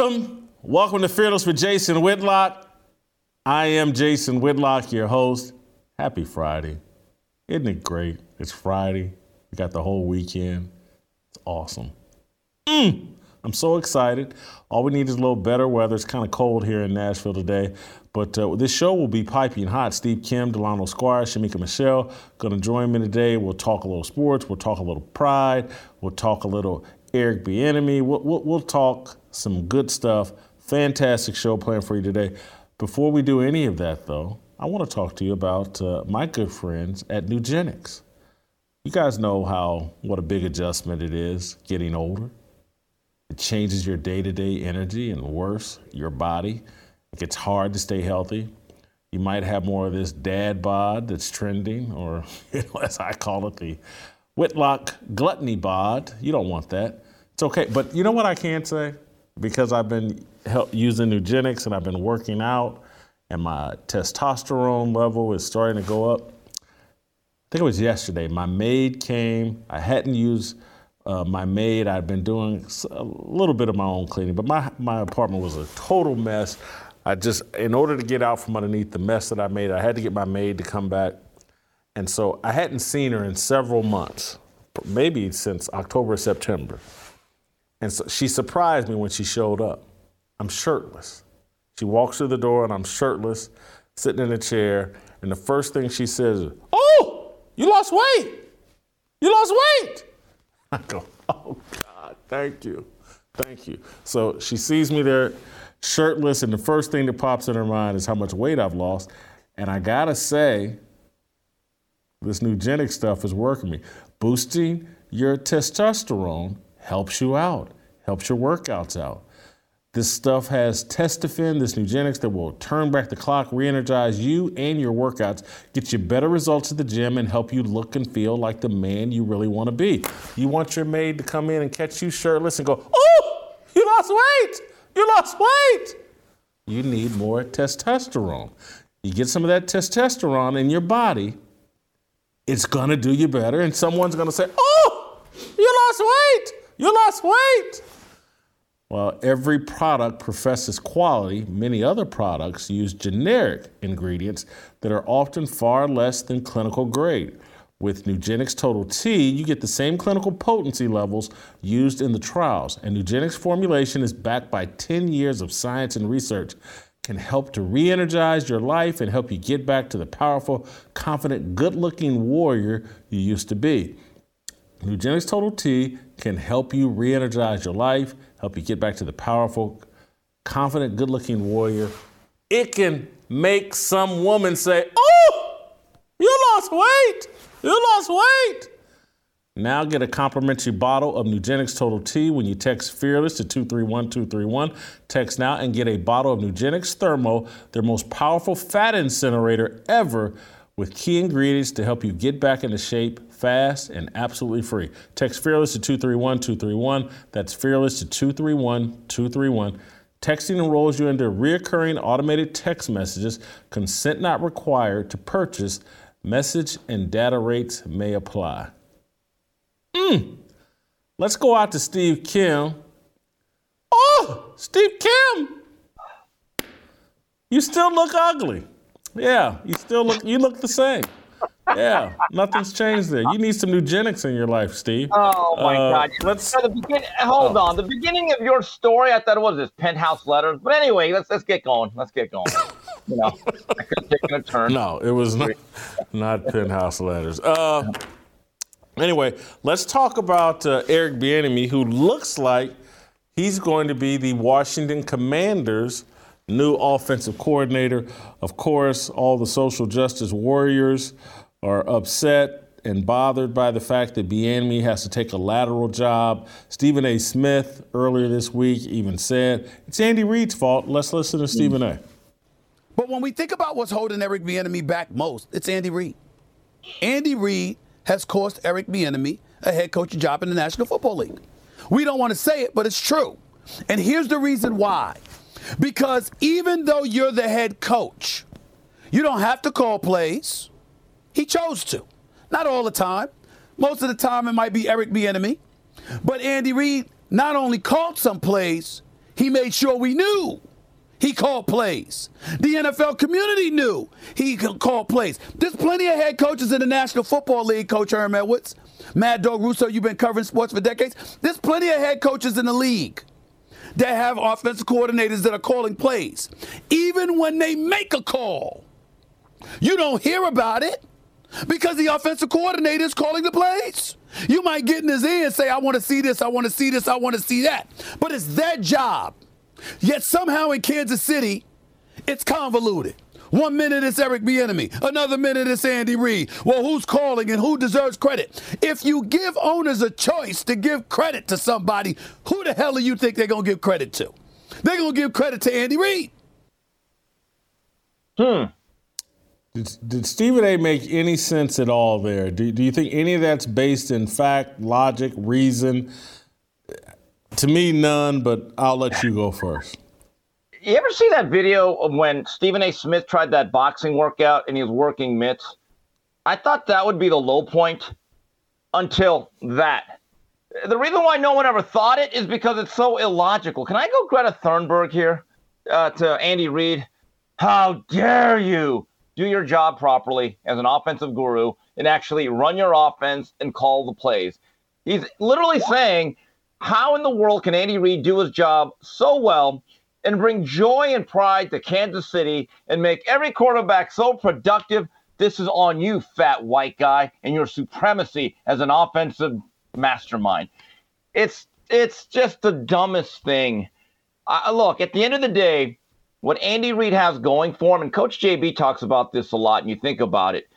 Welcome. Welcome to Fearless with Jason Whitlock. I am Jason Whitlock, your host. Happy Friday. Isn't it great? It's Friday. We got the whole weekend. It's awesome. Mm, I'm so excited. All we need is a little better weather. It's kind of cold here in Nashville today, but uh, this show will be piping hot. Steve Kim, Delano Squires, Shemeka Michelle going to join me today. We'll talk a little sports. We'll talk a little pride. We'll talk a little Eric Bieniemy. We'll, we'll, we'll talk some good stuff. Fantastic show planned for you today. Before we do any of that, though, I want to talk to you about uh, my good friends at Nugenix. You guys know how what a big adjustment it is getting older. It changes your day-to-day energy and worse, your body. It gets hard to stay healthy. You might have more of this dad bod that's trending, or you know, as I call it, the Whitlock gluttony bod. You don't want that. It's okay. But you know what I can say? Because I've been using Nugenix and I've been working out and my testosterone level is starting to go up. I think it was yesterday. My maid came. I hadn't used uh, my maid. I'd been doing a little bit of my own cleaning, but my, my apartment was a total mess. I just, in order to get out from underneath the mess that I made, I had to get my maid to come back. And so I hadn't seen her in several months, maybe since October, September. And so she surprised me when she showed up. I'm shirtless. She walks through the door and I'm shirtless, sitting in a chair. And the first thing she says is, Oh, you lost weight. You lost weight. I go, Oh, God, thank you. Thank you. So she sees me there shirtless, and the first thing that pops in her mind is how much weight I've lost. And I gotta say, this Nugenix stuff is working me. Boosting your testosterone helps you out, helps your workouts out. This stuff has testofen, this Nugenix that will turn back the clock, re-energize you and your workouts, get you better results at the gym, and help you look and feel like the man you really want to be. You want your maid to come in and catch you shirtless and go, "Oh, you lost weight! You lost weight!" You need more testosterone. You get some of that testosterone in your body it's gonna do you better. And someone's gonna say, Oh, you lost weight! You lost weight! Well, every product professes quality. Many other products use generic ingredients that are often far less than clinical grade. With Nugenix Total T, you get the same clinical potency levels used in the trials, and Nugenix formulation is backed by 10 years of science and research can help to re energize your life and help you get back to the powerful, confident, good looking warrior you used to be. Nugenix Total T can help you re energize your life, help you get back to the powerful, confident, good looking warrior. It can make some woman say, Oh, you lost weight! You lost weight! Now get a complimentary bottle of Nugenix Total T when you text Fearless to 231231. Text now and get a bottle of Nugenix Thermo, their most powerful fat incinerator ever, with key ingredients to help you get back into shape fast and absolutely free. Text Fearless to 231231. That's Fearless to 231231. Texting enrolls you into reoccurring automated text messages. Consent not required to purchase. Message and data rates may apply. Mm. Let's go out to Steve Kim. Oh, Steve Kim. You still look ugly. Yeah, you still look you look the same. Yeah, nothing's changed there. You need some Nugenix in your life, Steve. Oh my uh, God! Let's the begin- hold oh. on. The beginning of your story, I thought it was this penthouse letters. But anyway, let's let's get going. Let's get going. you know, I could have taken a turn. No, it was not, not penthouse letters. Uh, Anyway, let's talk about uh, Eric Bieniemy, who looks like he's going to be the Washington Commanders' new offensive coordinator. Of course, all the social justice warriors are upset and bothered by the fact that Bieniemy has to take a lateral job. Stephen A. Smith earlier this week even said it's Andy Reid's fault. Let's listen to Stephen A. Mm. But when we think about what's holding Eric Bieniemy back most, it's Andy Reid. Andy Reid has cost Eric Bieniemy a head coaching job in the National Football League. We don't want to say it, but it's true. And here's the reason why. Because even though you're the head coach, you don't have to call plays. He chose to. Not all the time. Most of the time it might be Eric Bieniemy. But Andy Reid not only called some plays, He made sure we knew. He called plays. The NFL community knew he called plays. There's plenty of head coaches in the National Football League, Coach Herm Edwards. Mad Dog Russo, you've been covering sports for decades. There's plenty of head coaches in the league that have offensive coordinators that are calling plays. Even when they make a call, you don't hear about it because the offensive coordinator is calling the plays. You might get in his ear and say, I want to see this, I want to see this, I want to see that. But it's their job Yet somehow in Kansas City, it's convoluted. One minute it's Eric Bieniemy, another minute it's Andy Reid. Well, who's calling and who deserves credit? If you give owners a choice to give credit to somebody, who the hell do you think they're gonna give credit to? They're gonna give credit to Andy Reid. Hmm. Did, did Stephen A. make any sense at all there? Do, do you think any of that's based in fact, logic, reason? To me, none, but I'll let you go first. You ever see that video of when Stephen A. Smith tried that boxing workout and he was working mitts? I thought that would be the low point until that. The reason why no one ever thought it is because it's so illogical. Can I go Greta Thunberg here uh, to Andy Reid? How dare you do your job properly as an offensive guru and actually run your offense and call the plays? He's literally saying how in the world can Andy Reid do his job so well and bring joy and pride to Kansas City and make every quarterback so productive? This is on you, fat white guy, and your supremacy as an offensive mastermind. It's it's just the dumbest thing. I, look, at the end of the day, what Andy Reid has going for him, and Coach JB talks about this a lot, and you think about it.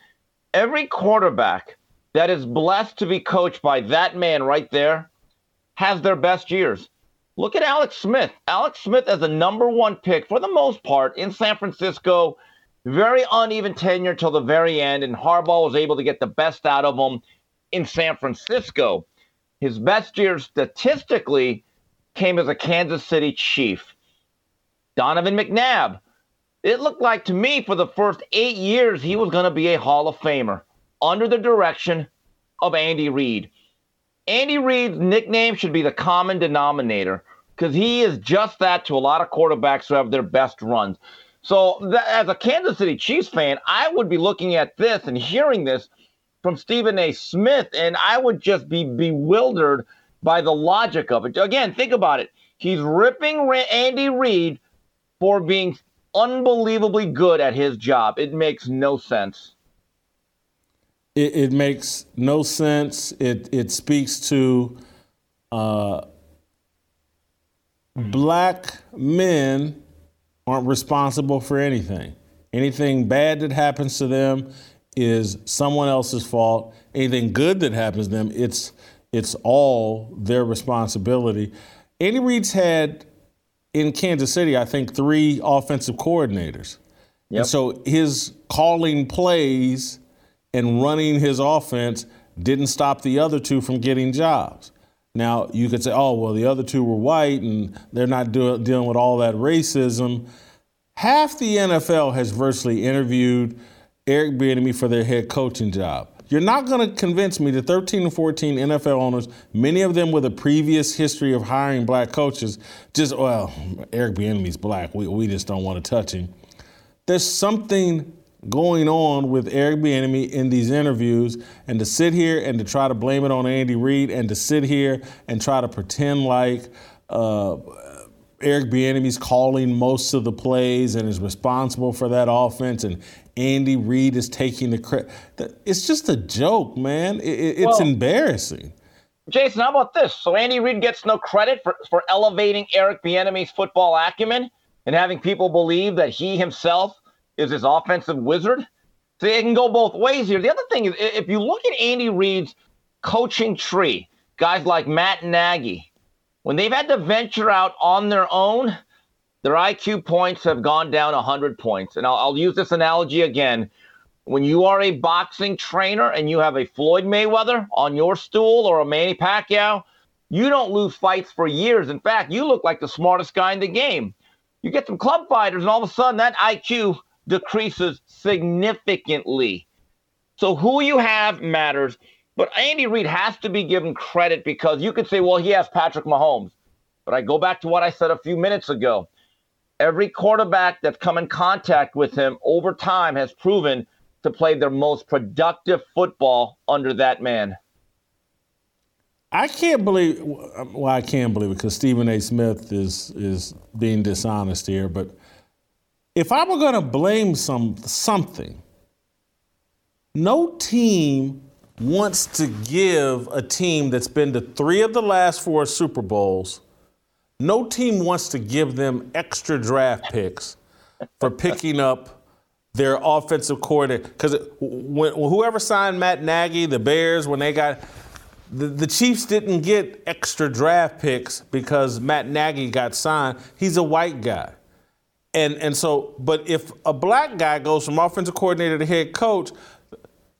Every quarterback that is blessed to be coached by that man right there has their best years. Look at Alex Smith. Alex Smith as a number one pick for the most part in San Francisco. Very uneven tenure till the very end, and Harbaugh was able to get the best out of him in San Francisco. His best years statistically came as a Kansas City Chief. Donovan McNabb. It looked like to me for the first eight years he was going to be a Hall of Famer under the direction of Andy Reid. Andy Reid's nickname should be the common denominator because he is just that to a lot of quarterbacks who have their best runs. So, that, as a Kansas City Chiefs fan, I would be looking at this and hearing this from Stephen A. Smith, and I would just be bewildered by the logic of it. Again, think about it. He's ripping Andy Reid for being unbelievably good at his job. It makes no sense it, it makes no sense. It it speaks to uh, black men aren't responsible for anything. Anything bad that happens to them is someone else's fault. Anything good that happens to them, it's it's all their responsibility. Andy Reid's had in Kansas City, I think, three offensive coordinators. Yep. And so his calling plays and running his offense didn't stop the other two from getting jobs. Now, you could say, oh, well, the other two were white and they're not do- dealing with all that racism. Half the NFL has virtually interviewed Eric Bieniemy for their head coaching job. You're not going to convince me that 13 and 14 NFL owners, many of them with a previous history of hiring black coaches, just, well, Eric Bieniemy's black. We, we just don't want to touch him. There's something going on with Eric Bieniemy in these interviews, and to sit here and to try to blame it on Andy Reid, and to sit here and try to pretend like uh, Eric Bieniemy's calling most of the plays and is responsible for that offense, and Andy Reid is taking the credit. It's just a joke, man. It, it's well, embarrassing. Jason, how about this? So Andy Reid gets no credit for, for elevating Eric Bieniemy's football acumen and having people believe that he himself is his offensive wizard. So it can go both ways here. The other thing is, if you look at Andy Reid's coaching tree, guys like Matt Nagy, when they've had to venture out on their own, their IQ points have gone down 100 points. And I'll, I'll use this analogy again. When you are a boxing trainer and you have a Floyd Mayweather on your stool or a Manny Pacquiao, you don't lose fights for years. In fact, you look like the smartest guy in the game. You get some club fighters, and all of a sudden that IQ decreases significantly. So who you have matters. But Andy Reid has to be given credit because you could say, well, he has Patrick Mahomes. But I go back to what I said a few minutes ago. Every quarterback that's come in contact with him over time has proven to play their most productive football under that man. I can't believe. Well, I can not believe it because Stephen A. Smith is is being dishonest here. But if I were going to blame some something, no team wants to give a team that's been to three of the last four Super Bowls. No team wants to give them extra draft picks for picking up their offensive coordinator. Because whoever signed Matt Nagy, the Bears, when they got the, the Chiefs didn't get extra draft picks because Matt Nagy got signed. He's a white guy. And, and so, but if a black guy goes from offensive coordinator to head coach,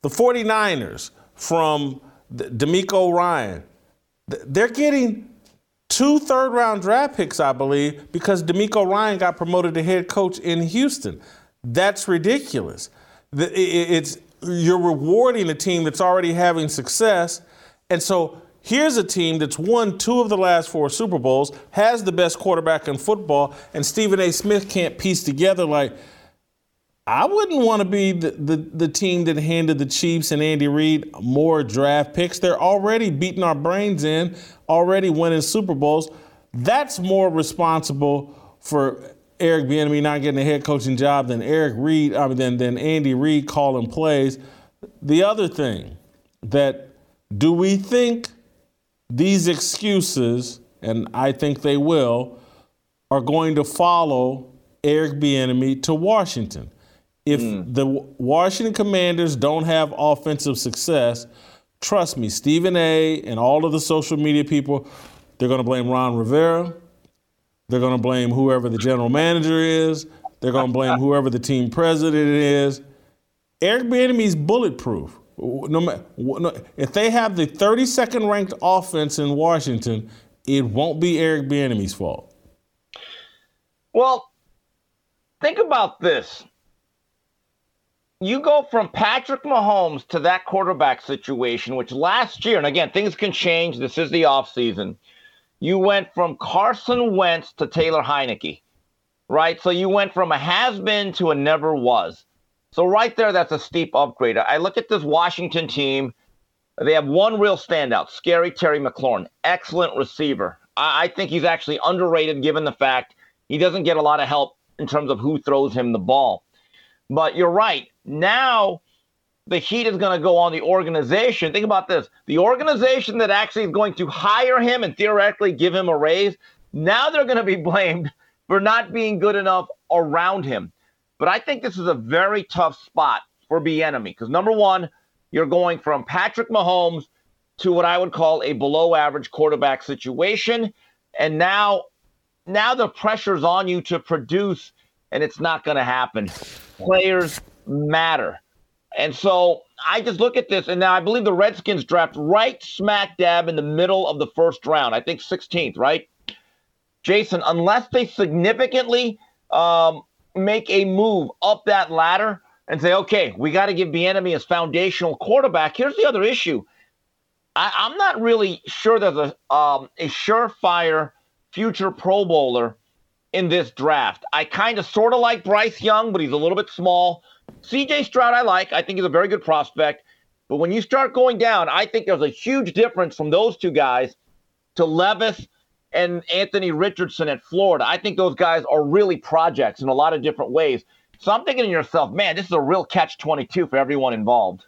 the 49ers from DeMeco Ryan, they're getting two third round draft picks, I believe, because DeMeco Ryan got promoted to head coach in Houston. That's ridiculous. It's, you're rewarding a team that's already having success and so here's a team that's won two of the last four Super Bowls, has the best quarterback in football, and Stephen A. Smith can't piece together like, I wouldn't want to be the, the, the, team that handed the Chiefs and Andy Reid more draft picks. They're already beating our brains in, already winning Super Bowls. That's more responsible for Eric Bieniemy not getting a head coaching job than Eric Reed, I mean, than, than Andy Reid calling plays. The other thing that do we think these excuses, and I think they will, are going to follow Eric Bieniemy to Washington? If mm. the Washington Commanders don't have offensive success, trust me, Stephen A. and all of the social media people, they're going to blame Ron Rivera. They're going to blame whoever the general manager is. They're going to blame whoever the team president is. Eric Bieniemy's bulletproof no, no, if they have the 32nd ranked offense in Washington, it won't be Eric Bieniemy's fault. Well, think about this. You go from Patrick Mahomes to that quarterback situation, which last year, and again, things can change. This is the offseason. You went from Carson Wentz to Taylor Heinicke, right? So you went from a has been to a never was. So right there, that's a steep upgrade. I look at this Washington team. They have one real standout, scary Terry McLaurin, excellent receiver. I, I think he's actually underrated given the fact he doesn't get a lot of help in terms of who throws him the ball. But you're right. Now the heat is going to go on the organization. Think about this the organization that actually is going to hire him and theoretically give him a raise, now they're going to be blamed for not being good enough around him. But I think this is a very tough spot for Bieniemy because number one, you're going from Patrick Mahomes to what I would call a below average quarterback situation, and now now the pressure's on you to produce, and it's not going to happen. Players matter. And so I just look at this, and now I believe the Redskins draft right smack dab in the middle of the first round. I think 16th, right? Jason, unless they significantly um, make a move up that ladder and say, okay, we got to give Bieniemy his foundational quarterback. Here's the other issue. I, am not really sure there's a um, a surefire future Pro Bowler in this draft. I kind of sort of like Bryce Young, but he's a little bit small. CJ Stroud, I like. I think he's a very good prospect. But when you start going down, I think there's a huge difference from those two guys to Levis and Anthony Richardson at Florida. I think those guys are really projects in a lot of different ways. So I'm thinking to yourself, man, this is a real catch 22 for everyone involved.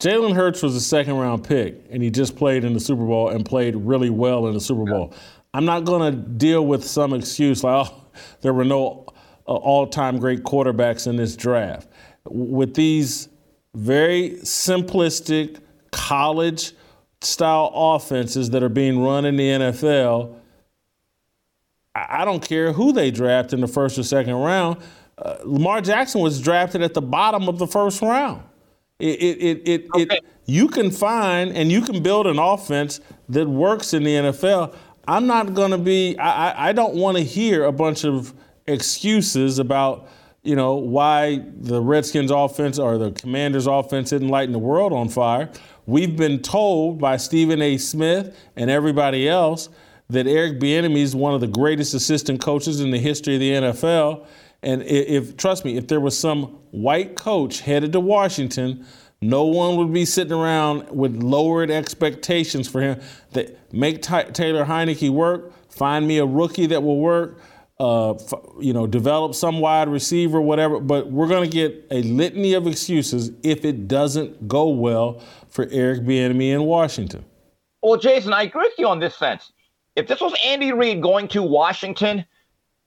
Jalen Hurts was a second round pick, and he just played in the Super Bowl and played really well in the Super Bowl. I'm not going to deal with some excuse like, oh, there were no uh, all time great quarterbacks in this draft. With these very simplistic college style offenses that are being run in the NFL, I don't care who they draft in the first or second round. Uh, Lamar Jackson was drafted at the bottom of the first round. It, it, it, it, okay. it, you can find and you can build an offense that works in the NFL. I'm not going to be, I, I don't want to hear a bunch of excuses about, you know, why the Redskins offense or the Commanders offense isn't lighting the world on fire we've been told by Stephen A. Smith and everybody else that Eric Bieniemy is one of the greatest assistant coaches in the history of the NFL. And if, trust me, if there was some white coach headed to Washington, no one would be sitting around with lowered expectations for him. That make Taylor Heinicke work, find me a rookie that will work, uh, you know, develop some wide receiver, whatever. But we're going to get a litany of excuses if it doesn't go well for Eric Bieniemy in Washington. Well, Jason, I agree with you on this sense. If this was Andy Reid going to Washington,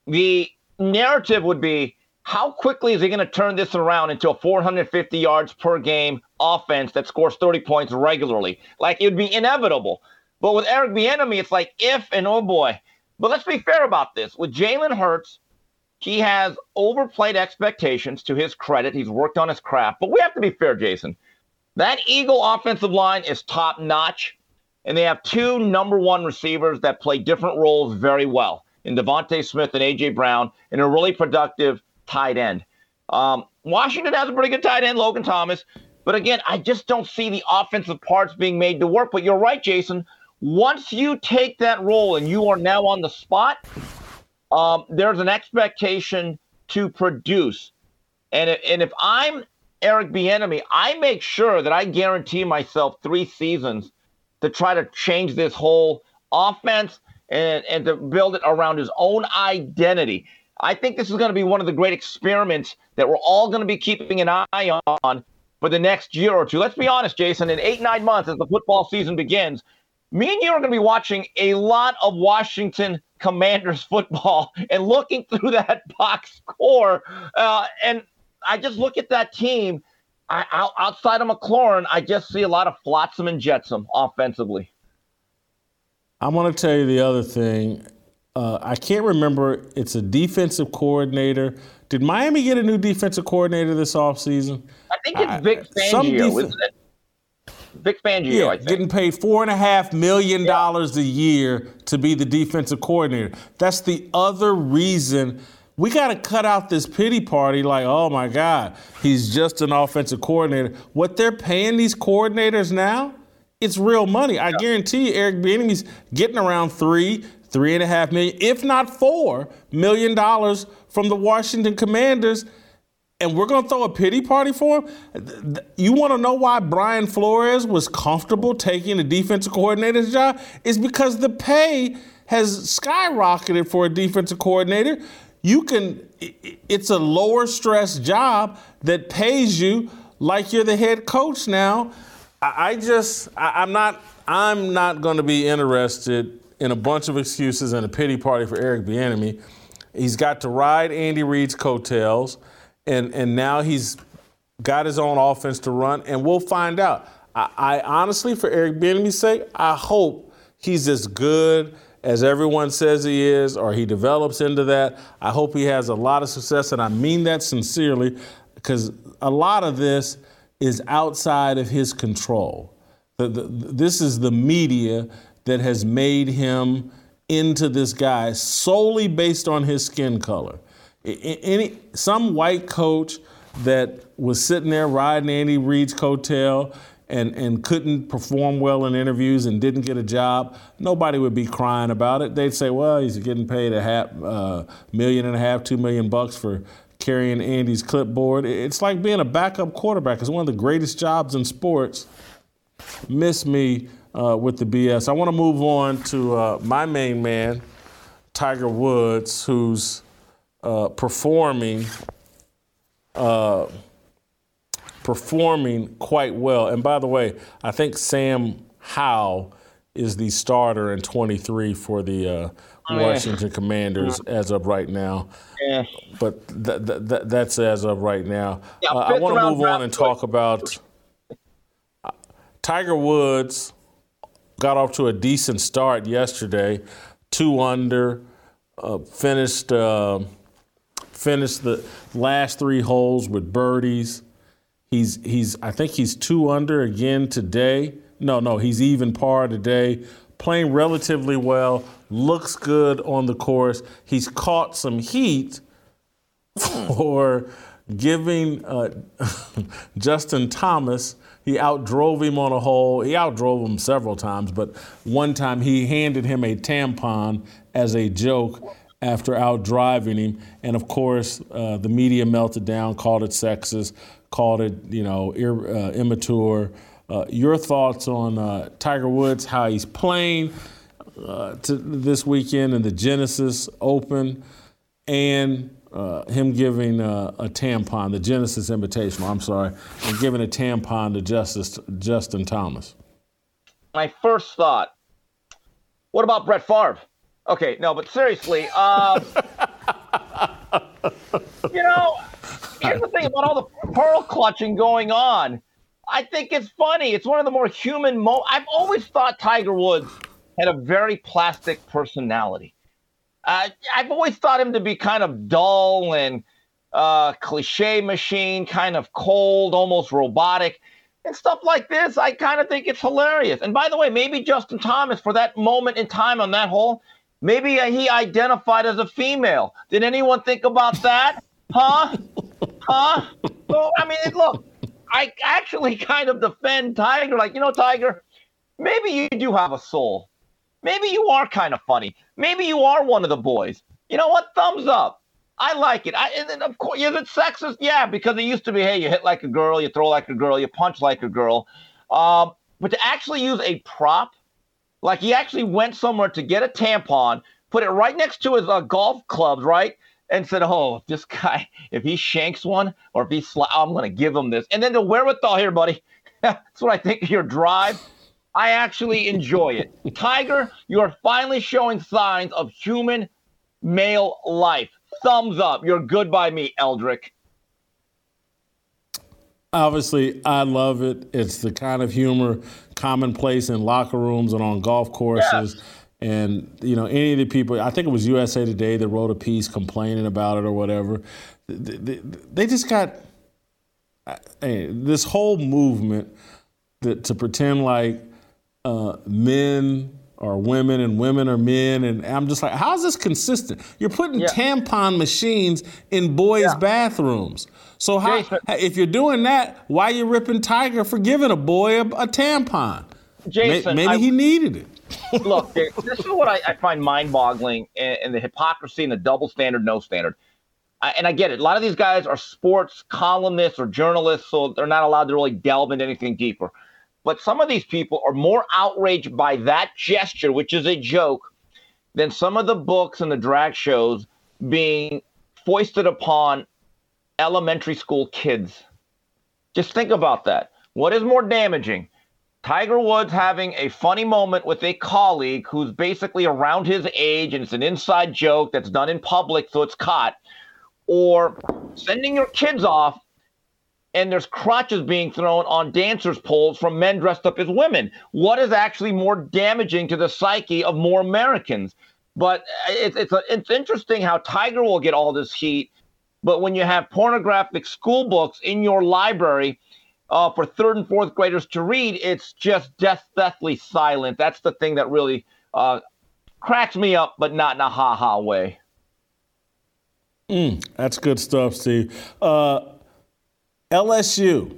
the narrative would be how quickly is he going to turn this around into a 450 yards per game offense that scores 30 points regularly? Like it would be inevitable. But with Eric Bieniemy, it's like if and oh boy. But let's be fair about this. With Jalen Hurts, he has overplayed expectations. To his credit, he's worked on his craft. But we have to be fair, Jason. That Eagle offensive line is top notch, and they have two number one receivers that play different roles very well in DeVonta Smith and AJ Brown, and a really productive tight end. Um, Washington has a pretty good tight end, Logan Thomas. But again, I just don't see the offensive parts being made to work. But you're right, Jason. Once you take that role and you are now on the spot, um, there's an expectation to produce. And if, and if I'm Eric Bieniemy, I make sure that I guarantee myself three seasons to try to change this whole offense and, and to build it around his own identity. I think this is going to be one of the great experiments that we're all going to be keeping an eye on for the next year or two. Let's be honest, Jason, in eight, nine months as the football season begins, me and you are going to be watching a lot of Washington Commanders football and looking through that box score. Uh, and I just look at that team. I, outside of McLaurin, I just see a lot of flotsam and jetsam offensively. I want to tell you the other thing. Uh, I can't remember. It's a defensive coordinator. Did Miami get a new defensive coordinator this offseason? I think it's Vic Fangio, def- isn't it? Vic Fangio, yeah, I think. Getting paid four and a half million dollars yeah. a year to be the defensive coordinator. That's the other reason we got to cut out this pity party like, oh my God, he's just an offensive coordinator. What they're paying these coordinators now, it's real money. I guarantee you, Eric Bieniemy's getting around three, three and a half million, if not four million dollars from the Washington Commanders. And we're going to throw a pity party for him. You want to know why Brian Flores was comfortable taking the defensive coordinator's job? Is because the pay has skyrocketed for a defensive coordinator. You can, it's a lower stress job that pays you like you're the head coach now I, just, I, am not, I'm not going to be interested in a bunch of excuses and a pity party for Eric Bieniemy. He's got to ride Andy Reid's coattails, and and now he's got his own offense to run, and we'll find out. I, I honestly, for Eric Bieniemy's sake, I hope he's as good as everyone says he is, or he develops into that. I hope he has a lot of success, and I mean that sincerely, because a lot of this is outside of his control. The, the, this is the media that has made him into this guy solely based on his skin color. Any, some white coach that was sitting there riding Andy Reid's coattail and, and couldn't perform well in interviews and didn't get a job, nobody would be crying about it. They'd say, well, he's getting paid a half, uh, million and a half, two million bucks for carrying Andy's clipboard. It's like being a backup quarterback. It's one of the greatest jobs in sports. Miss me uh, with the BS. I want to move on to uh, my main man, Tiger Woods, who's uh, performing uh, performing quite well. And by the way, I think Sam Howell is the starter in 23 for the uh, oh, Washington Commanders as of right now. Yeah. But th- th- th- that's as of right now. Yeah, uh, I want to move on and talk about uh, Tiger Woods. Got off to a decent start yesterday, two under, uh, finished uh, finished the last three holes with birdies. He's he's I think he's two under again today. No, no, he's even par today. Playing relatively well, looks good on the course. He's caught some heat for giving uh, Justin Thomas. He outdrove him on a hole. He outdrove him several times, but one time he handed him a tampon as a joke after outdriving him. And of course, uh, the media melted down, called it sexist, called it, you know, ir- uh, immature. Uh, your thoughts on uh, Tiger Woods, how he's playing uh, this weekend in the Genesis Open, and uh, him giving a tampon, the Genesis Invitational, I'm sorry, and giving a tampon to Justice, Justin Thomas. My first thought, what about Brett Favre? Okay, no, but seriously, um, you know, here's the thing about all the pearl clutching going on. I think it's funny. It's one of the more human mo. I've always thought Tiger Woods had a very plastic personality. Uh, I've always thought him to be kind of dull and uh, cliche machine, kind of cold, almost robotic, and stuff like this. I kind of think it's hilarious. And by the way, maybe Justin Thomas, for that moment in time on that hole, Maybe he identified as a female. Did anyone think about that? Huh? Huh? So, I mean, look, I actually kind of defend Tiger. Like, you know, Tiger, maybe you do have a soul. Maybe you are kind of funny. Maybe you are one of the boys. You know what? Thumbs up. I like it. I, and of course, is it sexist? Yeah, because it used to be, hey, you hit like a girl, you throw like a girl, you punch like a girl. Um, but to actually use a prop like he actually went somewhere to get a tampon, put it right next to his uh, golf clubs, right? And said, "Oh, if this guy, if he shanks one or if he, sli- I'm going to give him this." And then the wherewithal here, buddy. That's what I think of your drive. I actually enjoy it. Tiger, you are finally showing signs of human male life. Thumbs up. You're good by me, Eldrick. Obviously, I love it. It's the kind of humor commonplace in locker rooms and on golf courses. Yes. And you know, any of the people, I think it was USA Today that wrote a piece complaining about it or whatever. They, they just got this whole movement that, to pretend like uh, men are women and women are men, and I'm just like, how's this consistent? You're putting yeah. tampon machines in boys' yeah. bathrooms. So how, Jason, if you're doing that, why are you ripping Tiger for giving a boy a, a tampon? Jason, maybe I, he needed it. look, this is what I, I find mind-boggling, and, the hypocrisy and the double standard, no standard. I, and I get it. A lot of these guys are sports columnists or journalists, so they're not allowed to really delve into anything deeper. But some of these people are more outraged by that gesture, which is a joke, than some of the books and the drag shows being foisted upon elementary school kids. Just think about that. What is more damaging? Tiger Woods having a funny moment with a colleague who's basically around his age and it's an inside joke that's done in public so it's caught, or sending your kids off and there's crotches being thrown on dancers' poles from men dressed up as women. What is actually more damaging to the psyche of more Americans? But it's it's, a, it's interesting how Tiger will get all this heat but when you have pornographic school books in your library uh, for third and fourth graders to read, it's just death, deathly silent. That's the thing that really uh, cracks me up, but not in a ha ha way. Mm, that's good stuff, Steve. Uh, LSU.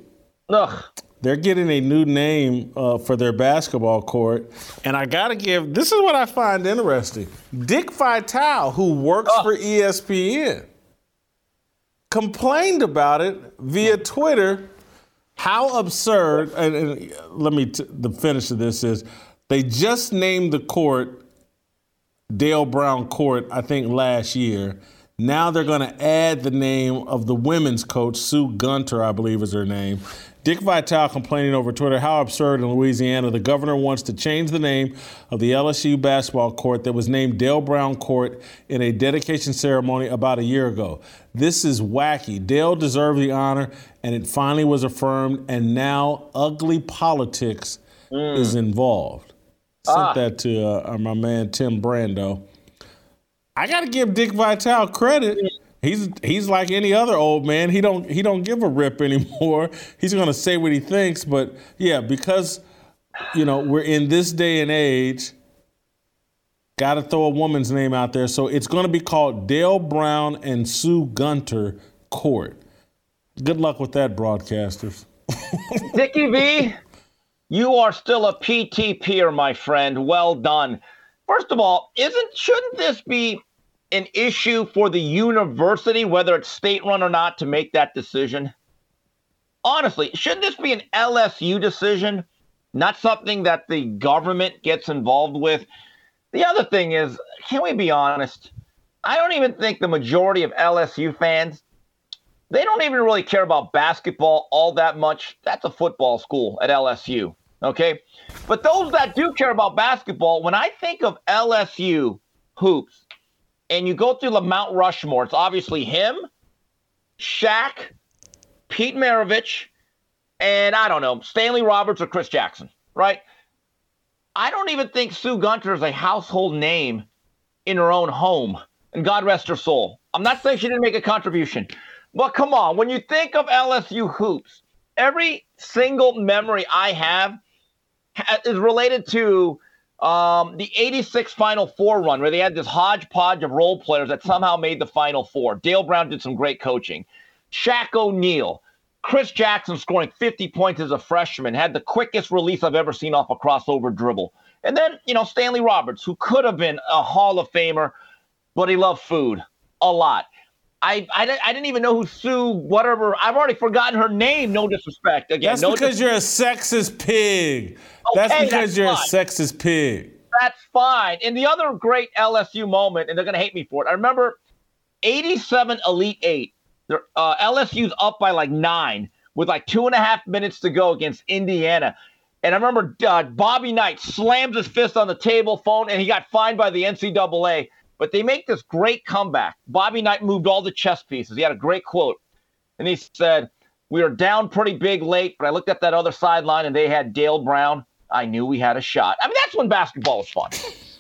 Ugh. They're getting a new name uh, for their basketball court. And I got to give this is what I find interesting. Dick Vitale, who works Ugh. for ESPN, complained about it via Twitter. How absurd! And, and let me. T- the finish of this is they just named the court Dale Brown Court. I think last year. Now they're going to add the name of the women's coach, Sue Gunter, I believe is her name. Dick Vitale complaining over Twitter how absurd in Louisiana the governor wants to change the name of the LSU basketball court that was named Dale Brown Court in a dedication ceremony about a year ago. This is wacky. Dale deserved the honor, and it finally was affirmed, and now ugly politics mm. is involved. Sent ah. that to uh, my man Tim Brando. I got to give Dick Vitale credit. He's he's like any other old man. He don't he don't give a rip anymore. He's gonna say what he thinks, but yeah, because you know we're in this day and age. Got to throw a woman's name out there, so it's to be called Dale Brown and Sue Gunter Court. Good luck with that, broadcasters. Dickie V, you are still a PTPer, my friend. Well done. First of all, isn't shouldn't this be an issue for the university, whether it's state run or not, to make that decision? Honestly, shouldn't this be an LSU decision, not something that the government gets involved with? The other thing is, can we be honest? I don't even think the majority of LSU fans they don't even really care about basketball all that much. That's a football school at LSU. Okay. But those that do care about basketball, when I think of LSU hoops and you go through the Mount Rushmore, it's obviously him, Shaq, Pete Maravich, and I don't know, Stanley Roberts or Chris Jackson, right? I don't even think Sue Gunter is a household name in her own home. And God rest her soul. I'm not saying she didn't make a contribution. But come on, when you think of LSU hoops, every single memory I have is related to um, the 86 Final Four run where they had this hodgepodge of role players that somehow made the Final Four. Dale Brown did some great coaching. Shaq O'Neal, Chris Jackson scoring 50 points as a freshman, had the quickest release I've ever seen off a crossover dribble. And then, you know, Stanley Roberts, who could have been a Hall of Famer, but he loved food a lot. I, I, I didn't even know who Sue, whatever. I've already forgotten her name. No disrespect. Again, That's no because dis- you're a sexist pig. that's Okay, because that's you're fine. a sexist pig. That's fine. And the other great LSU moment, and they're going to hate me for it. I remember 87 Elite Eight. Uh, LSU's up by like nine with like two and a half minutes to go against Indiana. And I remember uh, Bobby Knight slams his fist on the table phone, and he got fined by the NCAA. But they make this great comeback. Bobby Knight moved all the chess pieces. He had a great quote. And he said, We were down pretty big late, but I looked at that other sideline and they had Dale Brown. I knew we had a shot. I mean, that's when basketball was fun.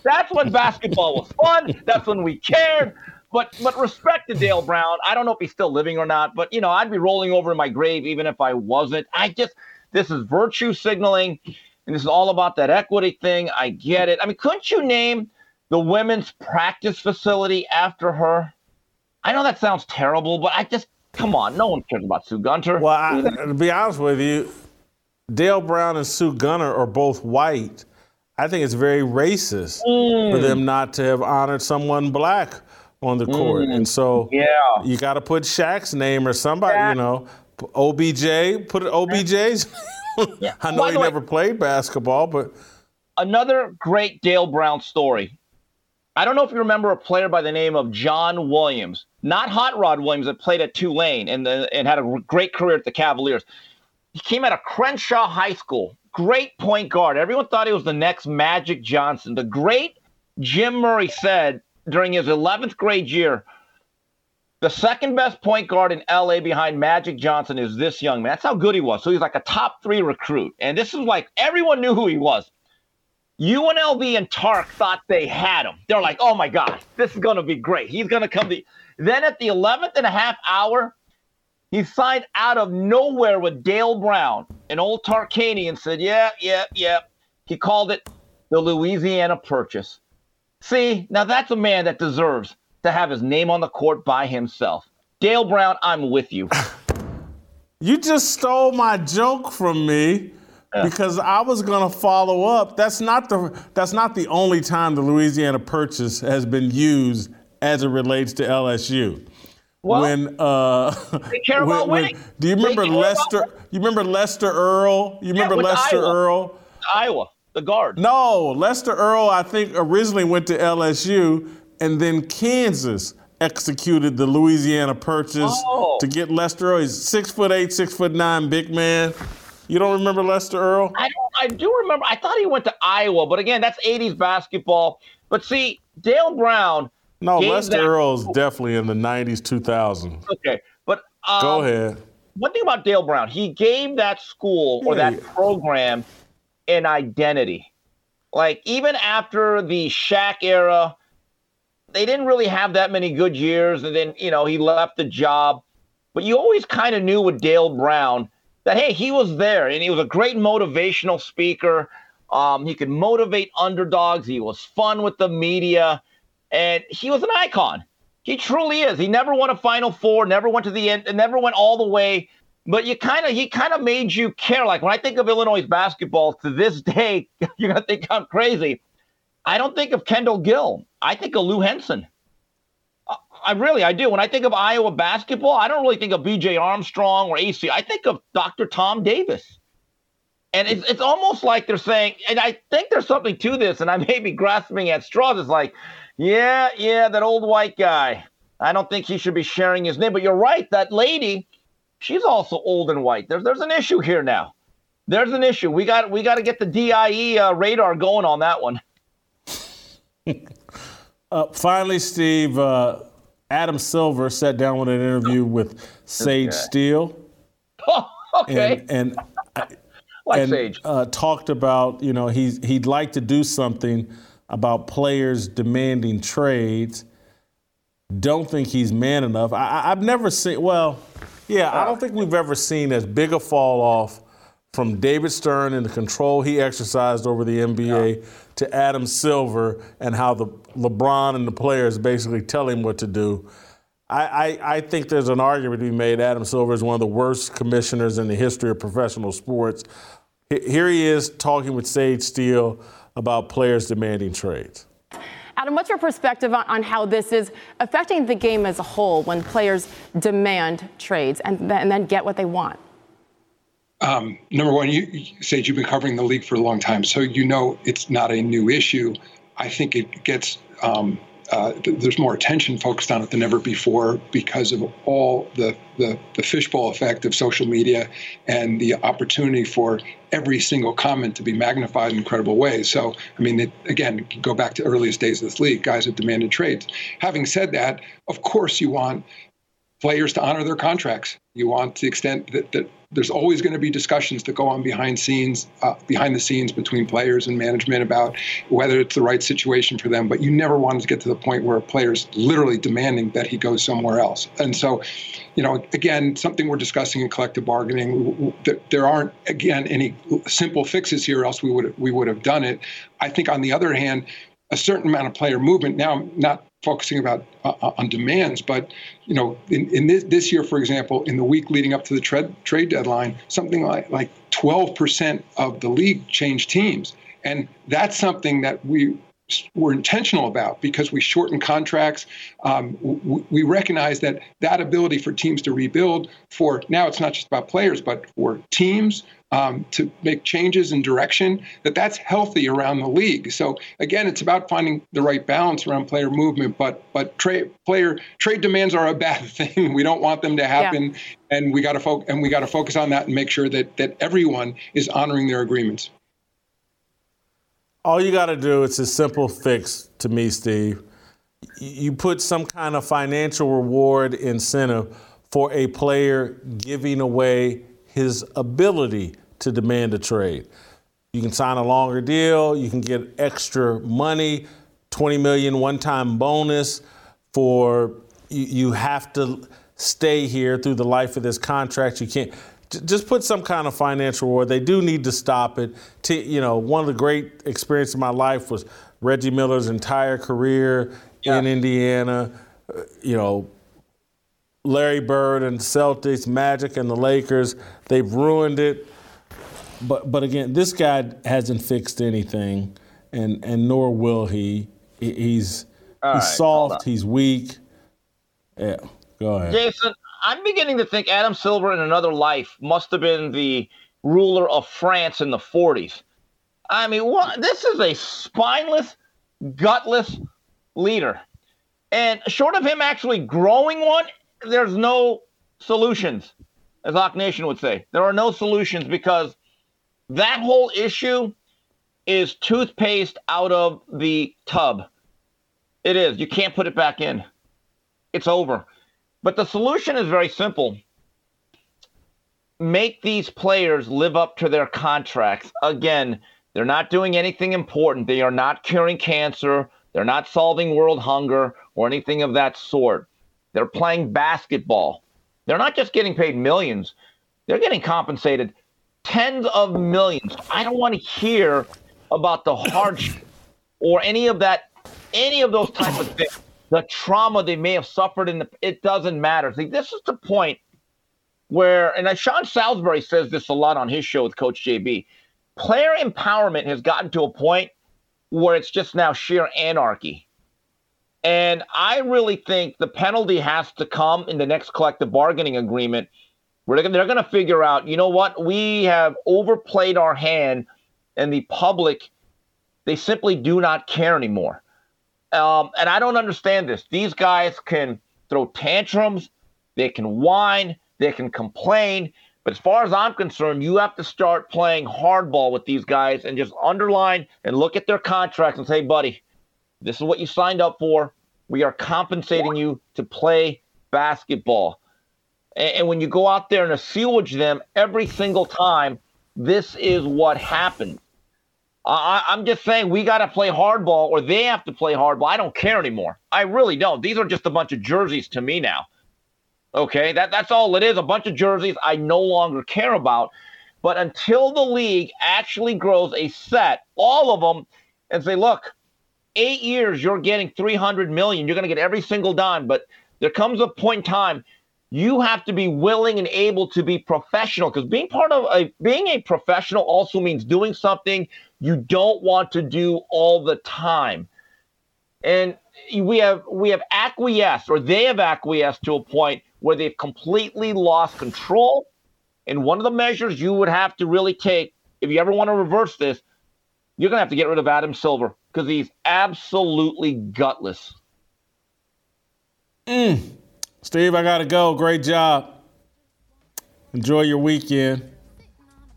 That's when basketball was fun. That's when we cared. But but respect to Dale Brown. I don't know if he's still living or not, but you know, I'd be rolling over in my grave even if I wasn't. I just this is virtue signaling, and this is all about that equity thing. I get it. I mean, couldn't you name the women's practice facility after her? I know that sounds terrible, but I just come on, no one cares about Sue Gunter. Well, I, to be honest with you, Dale Brown and Sue Gunter are both white. I think it's very racist Mm. for them not to have honored someone black on the court. And so Mm. yeah. you got to put Shaq's name or somebody, you know, OBJ, put it OBJ's. I know By he the way- never played basketball, but another great Dale Brown story. I don't know if you remember a player by the name of John Williams, not Hot Rod Williams, that played at Tulane and, uh, and had a great career at the Cavaliers. He came out of Crenshaw High School, great point guard. Everyone thought he was the next Magic Johnson. The great Jim Murray said during his 11th grade year, the second best point guard in LA behind Magic Johnson is this young man. That's how good he was. So he's like a top three recruit. And this is like everyone knew who he was. UNLV and Tark thought they had him. They're like, oh my God, this is going to be great. He's going to come to. Then at the 11th and a half hour, he signed out of nowhere with Dale Brown, an old Tarkanian, said, yeah, yeah, yeah. He called it the Louisiana Purchase. See, now that's a man that deserves to have his name on the court by himself. Dale Brown, I'm with you. you just stole my joke from me because I was going to follow up. That's not the that's not the only time the Louisiana Purchase has been used as it relates to LSU. Well, when uh, they care about winning. do you remember Lester? You remember Lester Earl? You remember with Lester Iowa. Earl? Iowa, the guard. No, Lester Earl, I think, originally went to LSU, and then Kansas executed the Louisiana Purchase Oh. to get Lester Earl. He's six foot eight, six foot nine, big man. You don't remember Lester Earl? I don't, I do remember. I thought he went to Iowa, but again, that's '80s basketball. But see, Dale Brown. No, Lester that- Earl's definitely in the 90s, 2000s. Okay, but um, Go ahead. One thing about Dale Brown, he gave that school or that yeah. program an identity. Like even after the Shaq era, they didn't really have that many good years, and then you know he left the job. But you always kind of knew with Dale Brown that hey, he was there, and he was a great motivational speaker. Um, he could motivate underdogs. He was fun with the media, and he was an icon. He truly is. He never won a Final Four, never went to the end, and never went all the way. But you kind of, he kind of made you care. Like when I think of Illinois basketball to this day, you're gonna think I'm crazy. I don't think of Kendall Gill. I think of Lou Henson. I really, I do. When I think of Iowa basketball, I don't really think of B.J. Armstrong or AC. I think of Dr. Tom Davis. And it's, it's almost like they're saying, and I think there's something to this, and I may be grasping at straws. It's like, yeah, yeah, that old white guy. I don't think he should be sharing his name. But you're right, that lady, she's also old and white. There's there's an issue here now. There's an issue. We got we got to get the DIE uh, radar going on that one. uh, finally, Steve, uh, Adam Silver sat down with an interview with Sage Steele. Oh, okay. And, and like and, Sage. Uh, talked about you know he's he'd like to do something about players demanding trades. Don't think he's man enough. I, have never seen. Well, yeah, I don't think we've ever seen as big a fall off from David Stern and the control he exercised over the NBA yeah. to Adam Silver and how the LeBron and the players basically tell him what to do. I, I, I, think there's an argument to be made. Adam Silver is one of the worst commissioners in the history of professional sports. Here he is talking with Sage Steele about players demanding trades. Adam, what's your perspective on, on, how this is affecting the game as a whole when players demand trades and, th- and then get what they want? Um, number one, you, you Sage, you've been covering the league for a long time, so you know it's not a new issue. I think it gets um, uh, th- there's more attention focused on it than ever before because of all the, the, the fishbowl effect of social media and the opportunity for every single comment to be magnified in incredible ways. So, I mean, it, again, go back to earliest days of this league, guys have demanded trades. Having said that, of course, you want players to honor their contracts. You want to the extent that, that there's always going to be discussions that go on behind scenes, uh, behind the scenes between players and management about whether it's the right situation for them. But you never want to get to the point where a player's literally demanding that he goes somewhere else. And so, you know, again, something we're discussing in collective bargaining. There aren't again any simple fixes here, else we would we would have done it. I think on the other hand, a certain amount of player movement. Now, not focusing about uh, uh, on demands, but you know, in, in this, this year, for example, in the week leading up to the trade trade deadline, something like like 12% of the league changed teams, and that's something that we were intentional about because we shortened contracts. Um, we recognize that that ability for teams to rebuild for now it's not just about players, but for teams um, to make changes in direction, that that's healthy around the league. So again, it's about finding the right balance around player movement. But but trade player trade demands are a bad thing. we don't want them to happen, yeah. and we got to focus and we got to focus on that and make sure that that everyone is honoring their agreements. All you got to do, it's a simple fix to me, Steve. You put some kind of financial reward incentive for a player giving away his ability to demand a trade. You can sign a longer deal, you can get extra money, 20 million one-time bonus for you, you have to stay here through the life of this contract. You can't just put some kind of financial reward. They do need to stop it. you know, one of the great experiences of my life was Reggie Miller's entire career yeah. in Indiana. Uh, you know, Larry Bird and Celtics, Magic and the Lakers. They've ruined it. But but again, this guy hasn't fixed anything, and and nor will he. He's he's right, soft. He's weak. Yeah, go ahead, Jason. I'm beginning to think Adam Silver in another life must have been the ruler of France in the 40s. I mean, what? This is a spineless, gutless leader. And short of him actually growing one, there's no solutions, as Hawk Nation would say. There are no solutions because that whole issue is toothpaste out of the tub. It is. You can't put it back in. It's over. But the solution is very simple. Make these players live up to their contracts. Again, they're not doing anything important. They are not curing cancer. They're not solving world hunger or anything of that sort. They're playing basketball. They're not just getting paid millions, they're getting compensated tens of millions. I don't want to hear about the hardship or any of that, any of those type of things. The trauma they may have suffered in the it doesn't matter. See, this is the point where and Sean Salisbury says this a lot on his show with Coach JB. Player empowerment has gotten to a point where it's just now sheer anarchy. And I really think the penalty has to come in the next collective bargaining agreement where they're going to figure out, you know what, we have overplayed our hand, and the public, they simply do not care anymore. Um, and I don't understand this. These guys can throw tantrums, they can whine, they can complain. But as far as I'm concerned, you have to start playing hardball with these guys and just underline and look at their contracts and say, buddy, this is what you signed up for. We are compensating you to play basketball. And, and when you go out there and assuage them every single time, this is what happens. I, I'm just saying we got to play hardball or they have to play hardball. I don't care anymore. I really don't. These are just a bunch of jerseys to me now. Okay, that, that's all it is a bunch of jerseys I no longer care about. But until the league actually grows a set, all of them, and say, look, eight years you're getting 300 million, you're going to get every single dime. But there comes a point in time you have to be willing and able to be professional because being part of a being a professional also means doing something you don't want to do all the time and we have we have acquiesced or they have acquiesced to a point where they've completely lost control and one of the measures you would have to really take if you ever want to reverse this you're going to have to get rid of Adam Silver because he's absolutely gutless mm. Steve, I got to go. Great job. Enjoy your weekend.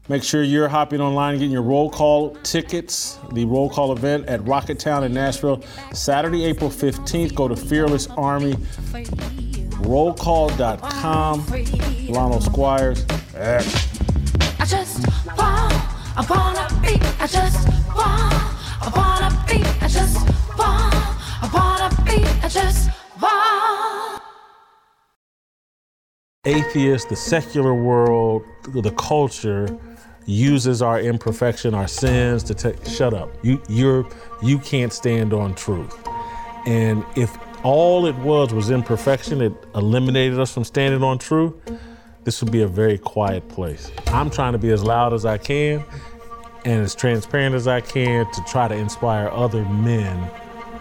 Make sure you're hopping online and getting your roll call tickets. The roll call event at Rocketown in Nashville, Saturday, April 15th. Go to Fearless Army rollcall.com. Lionel Squires. I just want, I wanna be, I just want, I wanna be, I just want, I wanna be, I just want atheist, the secular world, the culture uses our imperfection, our sins to take. Shut up. You you're you can't stand on truth. And if all it was was imperfection, it eliminated us from standing on truth. This would be a very quiet place. I'm trying to be as loud as I can and as transparent as I can to try to inspire other men.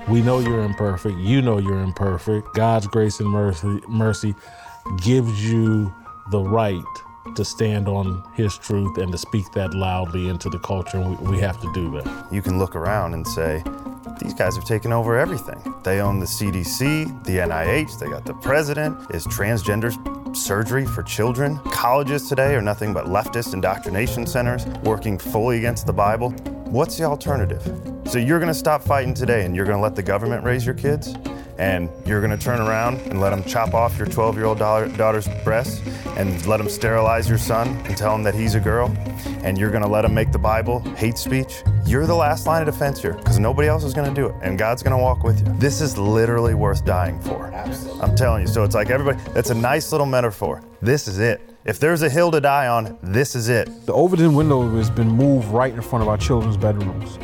We know you're imperfect. You know you're imperfect. God's grace and mercy, mercy gives you the right to stand on his truth and to speak that loudly into the culture. And we, we have to do that. You can look around and say, these guys have taken over everything. They own the CDC, the NIH, they got the president. Is transgender surgery for children? Colleges today are nothing but leftist indoctrination centers working fully against the Bible. What's the alternative? So you're going to stop fighting today and you're going to let the government raise your kids? And you're going to turn around and let them chop off your 12 year old daughter's breasts and let them sterilize your son and tell him that he's a girl, and you're going to let them make the Bible hate speech, you're the last line of defense here because nobody else is going to do it, and God's going to walk with you. This is literally worth dying for. Absolutely. I'm telling you. So it's like everybody, that's a nice little metaphor. This is it. If there's a hill to die on, this is it. The Overton window has been moved right in front of our children's bedrooms.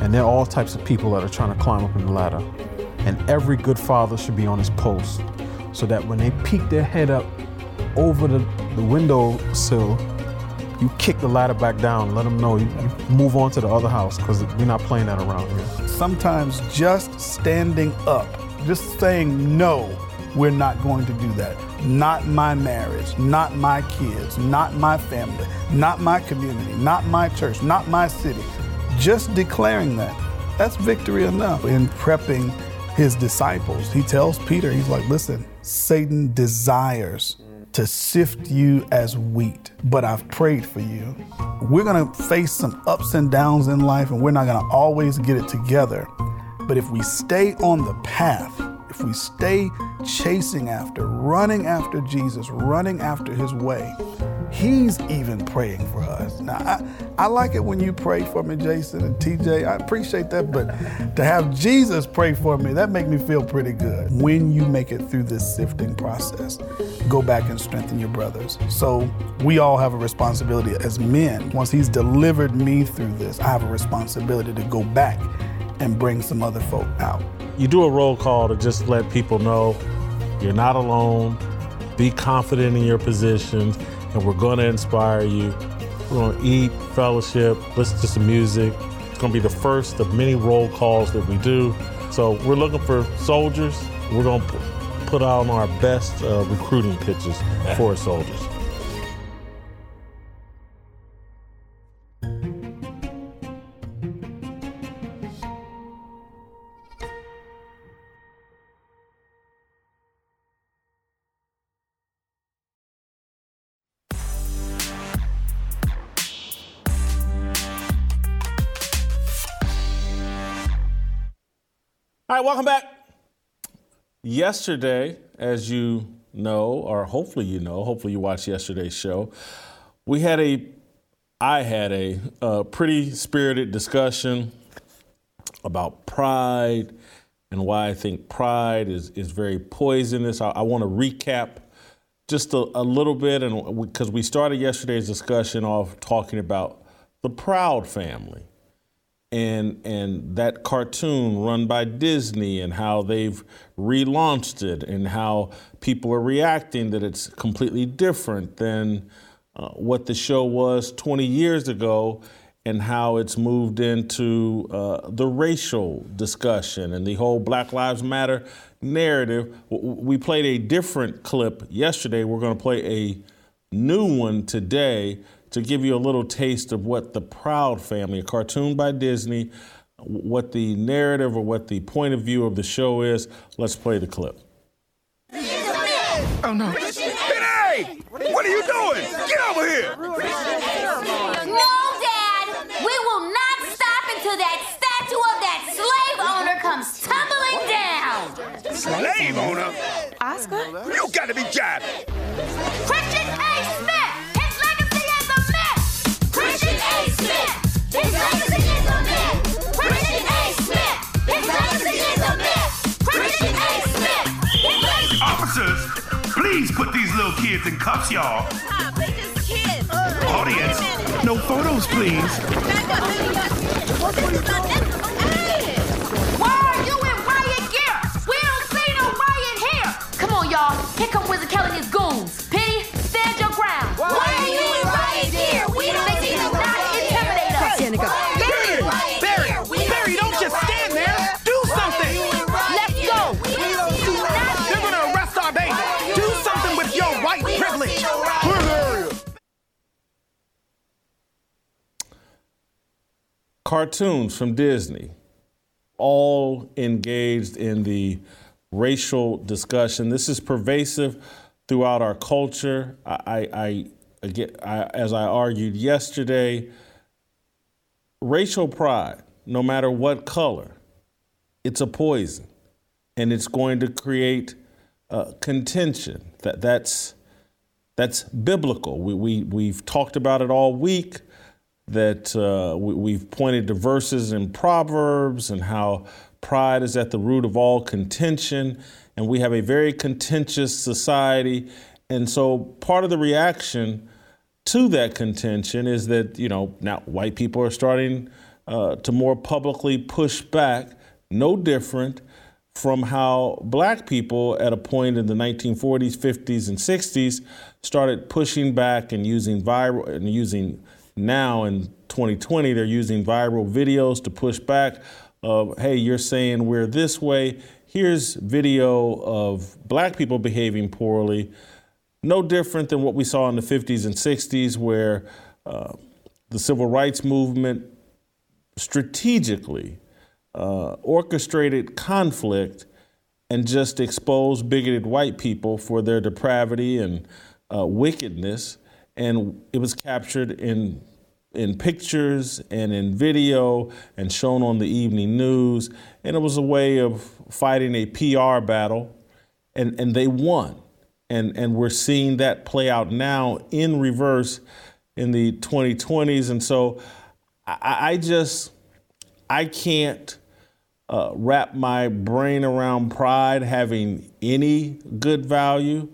And there are all types of people that are trying to climb up in the ladder. And every good father should be on his post so that when they peek their head up over the, the window sill, you kick the ladder back down, let them know you, you move on to the other house because we're not playing that around here. Sometimes just standing up, just saying no, we're not going to do that. Not my marriage, not my kids, not my family, not my community, not my church, not my city. Just declaring that, that's victory enough in prepping his disciples. He tells Peter, he's like, listen, Satan desires to sift you as wheat, but I've prayed for you. We're gonna face some ups and downs in life, and we're not gonna always get it together. But if we stay on the path, if we stay chasing after, running after Jesus, running after his way, He's even praying for us. Now, I, I like it when you pray for me, Jason and TJ. I appreciate that, but to have Jesus pray for me, that makes me feel pretty good. When you make it through this sifting process, go back and strengthen your brothers. So we all have a responsibility as men. Once He's delivered me through this, I have a responsibility to go back and bring some other folk out. you do a roll call to just let people know you're not alone. Be confident in your positions, and we're going to inspire you. We're going to eat, fellowship, listen to some music. It's going to be the first of many roll calls that we do. So we're looking for soldiers. We're going to put out our best uh, recruiting pitches for soldiers. Right, welcome back. Yesterday, as you know, or hopefully you know, hopefully you watched yesterday's show, we had a, I had a, a pretty spirited discussion about pride and why I think pride is, is very poisonous. I, I want to recap just a, a little bit, and because we started yesterday's discussion off talking about the Proud family and and that cartoon run by Disney and how they've relaunched it and how people are reacting that it's completely different than uh, what the show was 20 years ago and how it's moved into uh, the racial discussion and the whole Black Lives Matter narrative. We played a different clip yesterday. We're going to play a new one today to give you a little taste of what the Proud Family, a cartoon by Disney, what the narrative or what the point of view of the show is. Let's play the clip. Oh no. Hey! What are you doing? Get over here! No, Dad! We will not stop until that statue of that slave owner comes tumbling down! Slave owner? Oscar? You gotta be jiving! Please put these little kids in cuffs, y'all. Audience, no photos, please. Why are you in riot gear? We don't see no riot here! Come on, y'all. Here come Wizard Kelly and his goons. P, stand your ground. Why, are you in riot gear? We don't They see do no not riot intimidate us. Cartoons from Disney, all engaged in the racial discussion. This is pervasive throughout our culture. I, I, as I argued yesterday, racial pride, no matter what color, it's a poison, and it's going to create uh, contention. That that's that's biblical. We, we we've talked about it all week that uh, we, have pointed to verses in Proverbs and how pride is at the root of all contention, and we have a very contentious society. And so part of the reaction to that contention is that, you know, now white people are starting uh, to more publicly push back, no different from how black people at a point in the 1940s, 50s, and 60s started pushing back and using viral and using now in 2020 they're using viral videos to push back of hey you're saying we're this way. Here's video of black people behaving poorly. No different than what we saw in the 50s and 60s where uh, the civil rights movement strategically uh, orchestrated conflict and just exposed bigoted white people for their depravity and uh, wickedness. And it was captured in in pictures and in video and shown on the evening news. And it was a way of fighting a PR battle. And and they won. And and we're seeing that play out now in reverse in the 2020s and so I, I just I can't uh, wrap my brain around pride having any good value.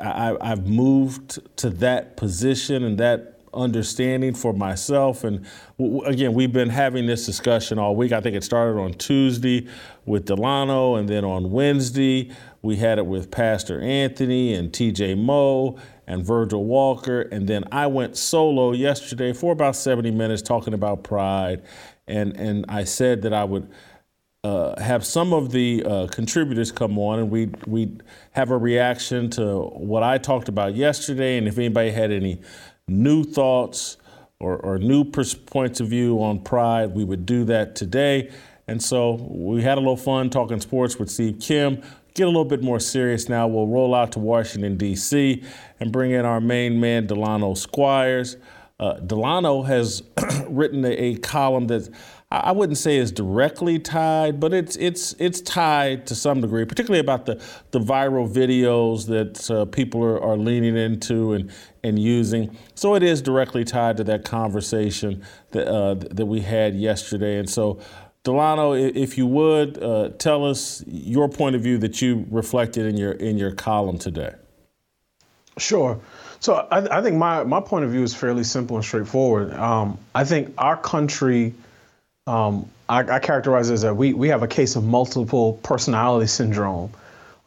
I, I, I've moved to that position and that understanding for myself. And w- again, we've been having this discussion all week. I think it started on Tuesday with Delano, and then on Wednesday we had it with Pastor Anthony and TJ Moe and Virgil Walker. And then I went solo yesterday for about 70 minutes talking about pride. And, and I said that I would uh, have some of the uh, contributors come on and we we have a reaction to what I talked about yesterday, and if anybody had any new thoughts or, or new pers- points of view on pride, we would do that today. And so we had a little fun talking sports with Steve Kim. Get a little bit more serious now. We'll roll out to Washington, D.C., and bring in our main man, Delano Squires. Uh, Delano has written a, a column that I wouldn't say is directly tied, but it's it's it's tied to some degree, particularly about the the viral videos that uh, people are, are leaning into and and using. So it is directly tied to that conversation that uh, that we had yesterday. And so, Delano, if you would uh, tell us your point of view that you reflected in your in your column today. Sure. So I, I think my, my point of view is fairly simple and straightforward. Um, I think our country, um, I, I characterize it as that we, we have a case of multiple personality syndrome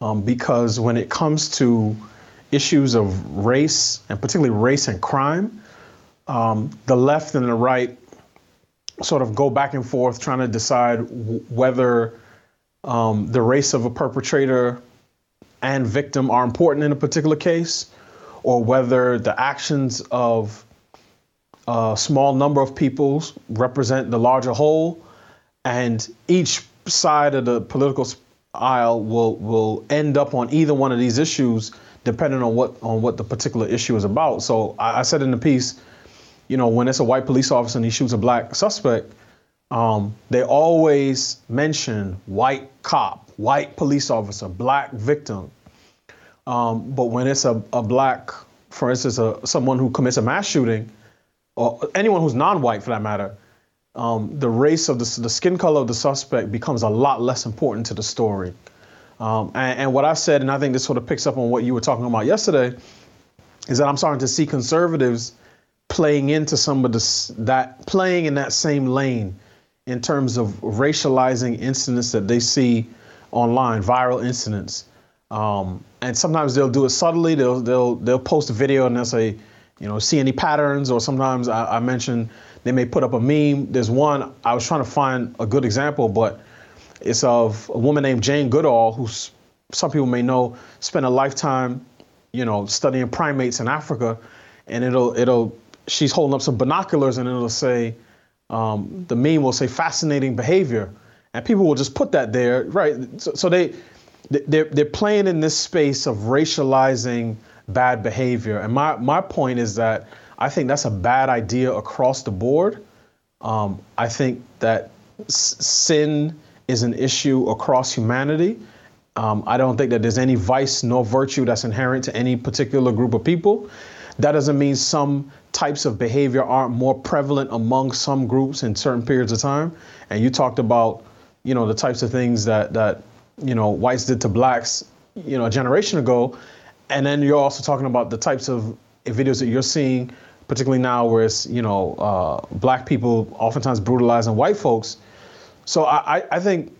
um, because when it comes to issues of race and particularly race and crime, um, the left and the right sort of go back and forth trying to decide w- whether um, the race of a perpetrator and victim are important in a particular case, or whether the actions of a small number of people represent the larger whole, and each side of the political aisle will will end up on either one of these issues depending on what on what the particular issue is about. So I, I said in the piece, you know, when it's a white police officer and he shoots a black suspect, um, they always mention white cop, white police officer, black victim. Um, but when it's a, a black, for instance, a, someone who commits a mass shooting, or anyone who's non-white for that matter, um, the race of the, the skin color of the suspect becomes a lot less important to the story. Um, and, and what I said, and I think this sort of picks up on what you were talking about yesterday, is that I'm starting to see conservatives playing into some of this that playing in that same lane in terms of racializing incidents that they see online, viral incidents. Um, and sometimes they'll do it subtly. They'll they'll they'll post a video and they'll say, you know, see any patterns. Or sometimes I, I mentioned they may put up a meme. There's one I was trying to find a good example, but it's of a woman named Jane Goodall, who some people may know spent a lifetime, you know, studying primates in Africa, and it'll it'll she's holding up some binoculars and it'll say um, the meme will say fascinating behavior, and people will just put that there, right? So, so they they're they're playing in this space of racializing bad behavior, and my my point is that I think that's a bad idea across the board. Um, I think that sin is an issue across humanity. Um, I don't think that there's any vice nor virtue that's inherent to any particular group of people. That doesn't mean some types of behavior aren't more prevalent among some groups in certain periods of time. And you talked about, you know, the types of things that that you know whites did to blacks, you know, a generation ago. And then you're also talking about the types of videos that you're seeing, particularly now, where it's you know uh, black people oftentimes brutalizing white folks. So I, I, think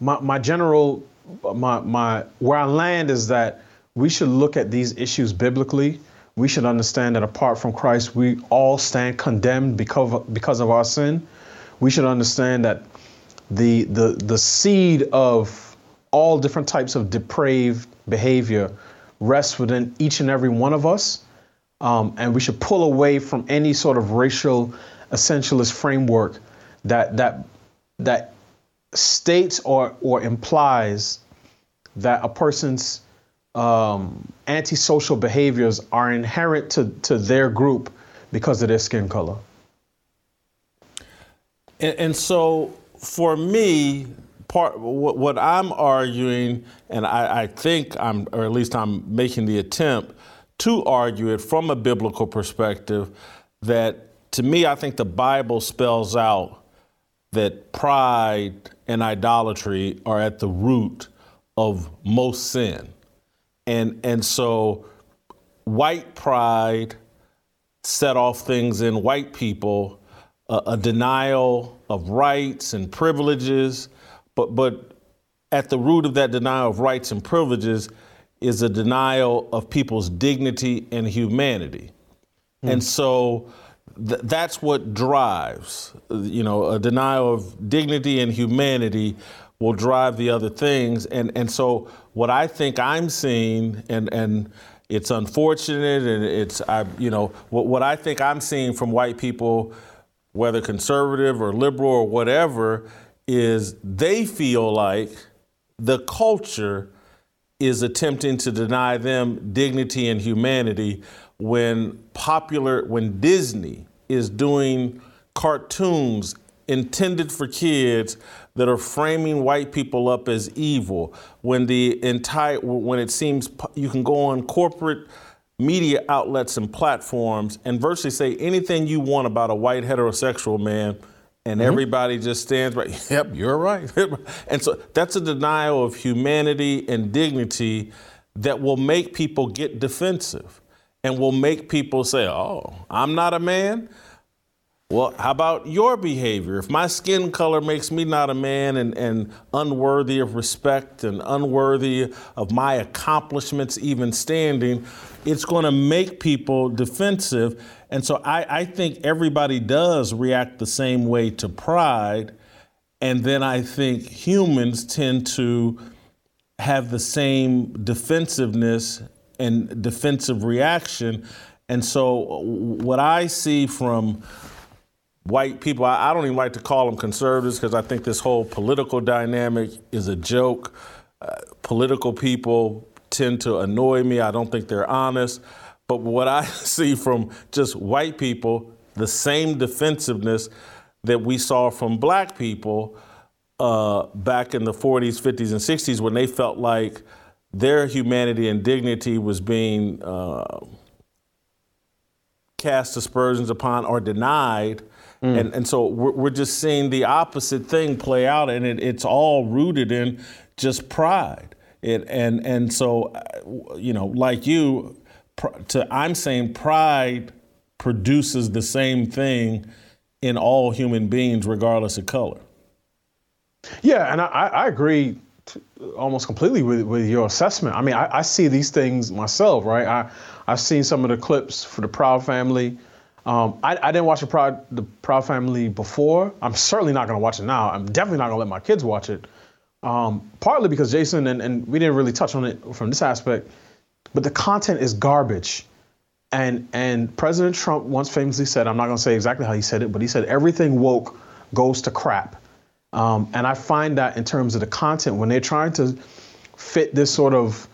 my, my general my my where I land is that we should look at these issues biblically. We should understand that apart from Christ, we all stand condemned because of, because of our sin. We should understand that the the the seed of all different types of depraved behavior rests within each and every one of us, um, and we should pull away from any sort of racial essentialist framework that that that states or or implies that a person's um, antisocial behaviors are inherent to, to their group because of their skin color. And, and so for me, part what, what I'm arguing, and I, I think I'm, or at least I'm making the attempt to argue it from a biblical perspective, that to me, I think the Bible spells out that pride and idolatry are at the root of most sin. And, and so white pride, set off things in white people, a, a denial of rights and privileges, but but at the root of that denial of rights and privileges is a denial of people's dignity and humanity. And hmm. so th- that's what drives, you know, a denial of dignity and humanity will drive the other things. And, and so what I think I'm seeing, and, and it's unfortunate and it's, I, you know, what, what I think I'm seeing from white people, whether conservative or liberal or whatever, is they feel like the culture is attempting to deny them dignity and humanity when popular when Disney is doing cartoons intended for kids that are framing white people up as evil when the entire when it seems you can go on corporate media outlets and platforms and virtually say anything you want about a white heterosexual man and mm-hmm. everybody just stands right yep you're right. And so that's a denial of humanity and dignity that will make people get defensive and will make people say oh i'm not a man well, how about your behavior? If my skin color makes me not a man and, and unworthy of respect and unworthy of my accomplishments, even standing, it's going to make people defensive. And so I, I think everybody does react the same way to pride. And then I think humans tend to have the same defensiveness and defensive reaction. And so what I see from white people, I, I don't even like to call them conservatives because I think this whole political dynamic is a joke. Uh, political people tend to annoy me. I don't think they're honest. But what I see from just white people, the same defensiveness that we saw from black people uh, back in the 40s, 50s, and 60s when they felt like their humanity and dignity was being uh, cast aspersions upon or denied. And, and so we're, we're just seeing the opposite thing play out, and it, it's all rooted in just pride. It, and, and so, uh, you know, like you, pr- to, I'm saying pride produces the same thing in all human beings, regardless of color. Yeah, and I, I agree almost completely with, with your assessment. I mean, I, I see these things myself, right? I I've seen some of the clips for the Proud Family. Um, I, I didn't watch the Proud the Proud Family before. I'm certainly not going to watch it now. I'm definitely not going to let my kids watch it. Um, partly because Jason and, and we didn't really touch on it from this aspect, but the content is garbage. And and President Trump once famously said, I'm not going to say exactly how he said it, but he said everything woke goes to crap. Um, and I find that in terms of the content, when they're trying to fit this sort of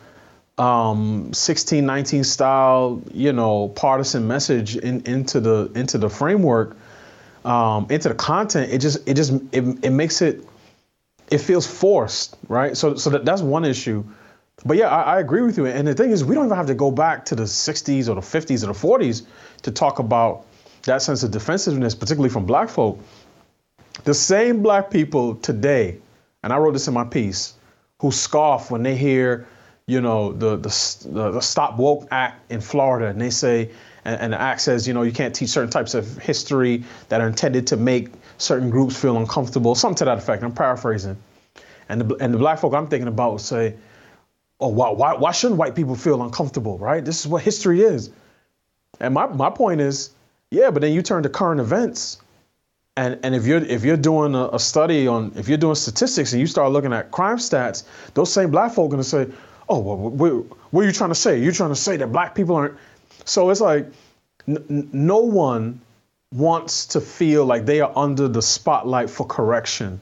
um, 1619 style, you know, partisan message in, into the into the framework, um, into the content, it just it just it, it makes it it feels forced, right? So so that, that's one issue. But yeah, I, I agree with you. And the thing is, we don't even have to go back to the 60s or the 50s or the 40s to talk about that sense of defensiveness, particularly from black folk. The same black people today, and I wrote this in my piece, who scoff when they hear, you know, the the, the, the Stop Woke Act in Florida, and they say, and, and the act says, you know, you can't teach certain types of history that are intended to make certain groups feel uncomfortable, something to that effect. I'm paraphrasing. And the, and the black folk I'm thinking about say, oh, why, why, why shouldn't white people feel uncomfortable, right? This is what history is. And my, my point is, yeah, but then you turn to current events, and and if you're if you're doing a, a study on if you're doing statistics and you start looking at crime stats, those same black folk are gonna say, oh, well, what, what are you trying to say? You're trying to say that black people aren't. So it's like, n- no one wants to feel like they are under the spotlight for correction,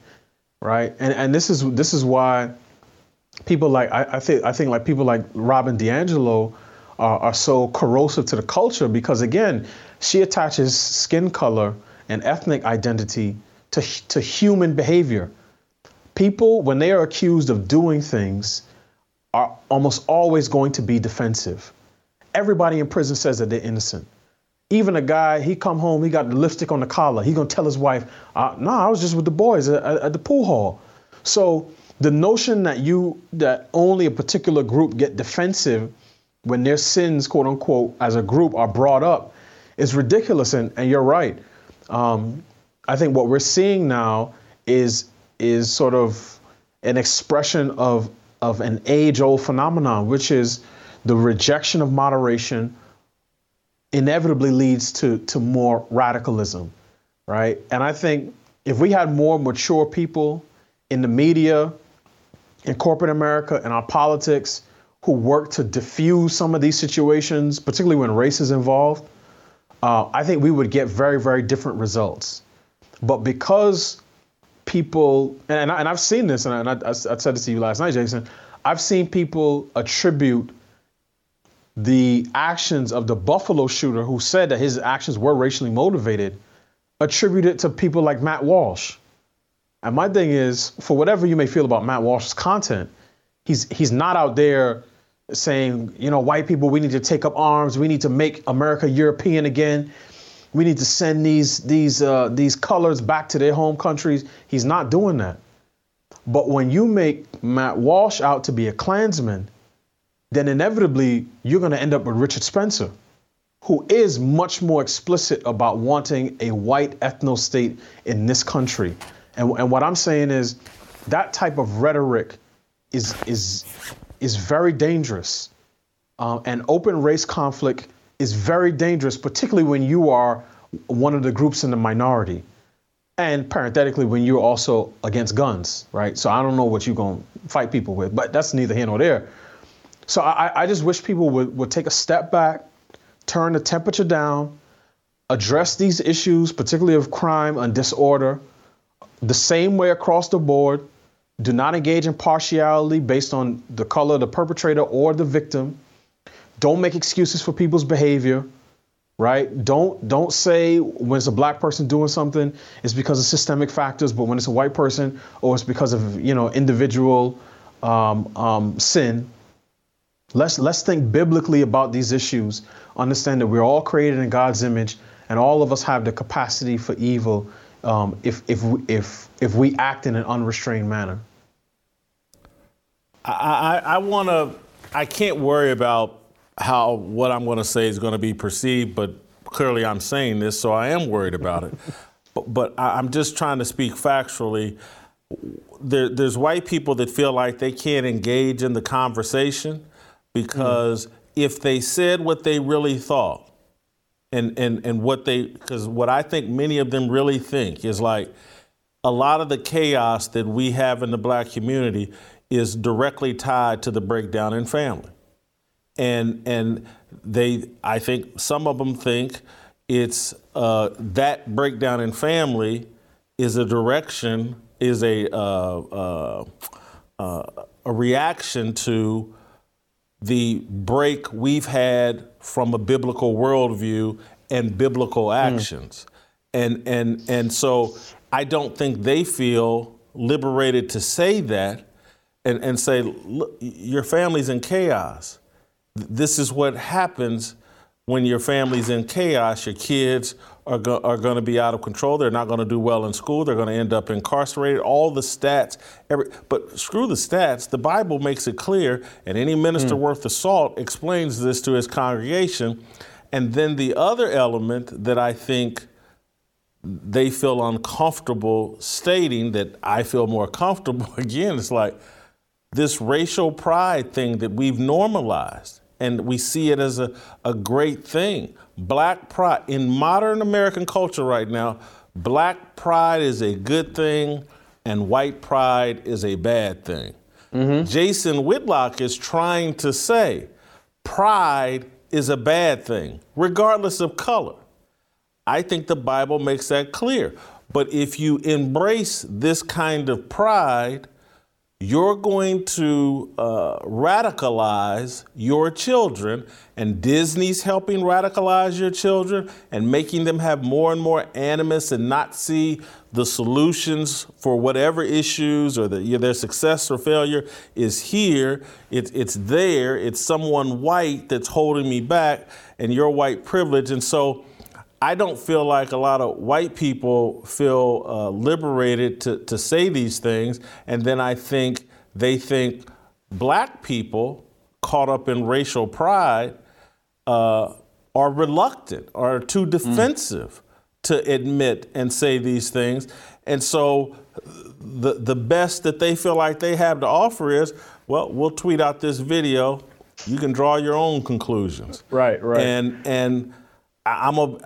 right? And and this is this is why people like I, I think I think like people like Robin DiAngelo are, are so corrosive to the culture because again, she attaches skin color and ethnic identity to to human behavior. People, when they are accused of doing things, are almost always going to be defensive. Everybody in prison says that they're innocent. Even a guy, he come home, he got the lipstick on the collar. He gonna tell his wife, uh, "No, I was just with the boys at- at the pool hall." So the notion that you that only a particular group get defensive when their sins, quote unquote, as a group are brought up, is ridiculous. And, and you're right. Um, I think what we're seeing now is is sort of an expression of of an age-old phenomenon, which is the rejection of moderation inevitably leads to to more radicalism, right? And I think if we had more mature people in the media, in corporate America, in our politics, who work to diffuse some of these situations, particularly when race is involved, uh, I think we would get very, very different results. But because people, and, I, and I've seen this, and I, I, I said this to you last night, Jason, I've seen people attribute the actions of the Buffalo shooter who said that his actions were racially motivated, attribute it to people like Matt Walsh. And my thing is, for whatever you may feel about Matt Walsh's content, he's he's not out there saying, you know, white people, we need to take up arms, we need to make America European again, we need to send these these uh, these colors back to their home countries. He's not doing that. But when you make Matt Walsh out to be a Klansman, then inevitably you're going to end up with Richard Spencer, who is much more explicit about wanting a white ethno state in this country. And, and what I'm saying is that type of rhetoric is is is very dangerous. Uh, and open race conflict is very dangerous, particularly when you are one of the groups in the minority. And parenthetically, when you're also against guns, right? So I don't know what you're going to fight people with, but that's neither here nor there. So I, I just wish people would, would take a step back, turn the temperature down, address these issues, particularly of crime and disorder, the same way across the board. Do not engage in partiality based on the color of the perpetrator or the victim. Don't make excuses for people's behavior, right? Don't don't say when it's a black person doing something, it's because of systemic factors, but when it's a white person or it's because of you know individual um, um, sin. Let's let's think biblically about these issues. Understand that we're all created in God's image, and all of us have the capacity for evil um, if if if if we act in an unrestrained manner. I, I, I want to. I can't worry about how what I'm going to say is going to be perceived, but clearly I'm saying this, so I am worried about it. but, but I, I'm just trying to speak factually. There, there's white people that feel like they can't engage in the conversation because mm. if they said what they really thought, and and and what they because what I think many of them really think is like a lot of the chaos that we have in the black community is directly tied to the breakdown in family. And and they I think some of them think it's uh, that breakdown in family is a direction is a uh, uh, uh a reaction to the break we've had from a biblical worldview and biblical hmm. actions. Mm. And and and so I don't think they feel liberated to say that and, and say, look, your family's in chaos. This is what happens when your family's in chaos. Your kids are, go- are going to be out of control. They're not going to do well in school. They're going to end up incarcerated. All the stats, every, but screw the stats. The Bible makes it clear, and any minister mm. worth the salt explains this to his congregation. And then the other element that I think they feel uncomfortable stating that I feel more comfortable again, it's like this racial pride thing that we've normalized and we see it as a, a great thing. Black pride, in modern American culture right now, black pride is a good thing and white pride is a bad thing. Mm-hmm. Jason Whitlock is trying to say pride is a bad thing, regardless of color. I think the Bible makes that clear. But if you embrace this kind of pride, you're going to uh, radicalize your children, and Disney's helping radicalize your children and making them have more and more animus and not see the solutions for whatever issues or the, their success or failure is here. It, it's there. It's someone white that's holding me back, and your white privilege. And so, I don't feel like a lot of white people feel uh, liberated to, to say these things. And then I think they think black people caught up in racial pride uh, are reluctant or too defensive to admit and say these things. And so the the best that they feel like they have to offer is, well, we'll tweet out this video. You can draw your own conclusions. Right, right. And and I- I'm a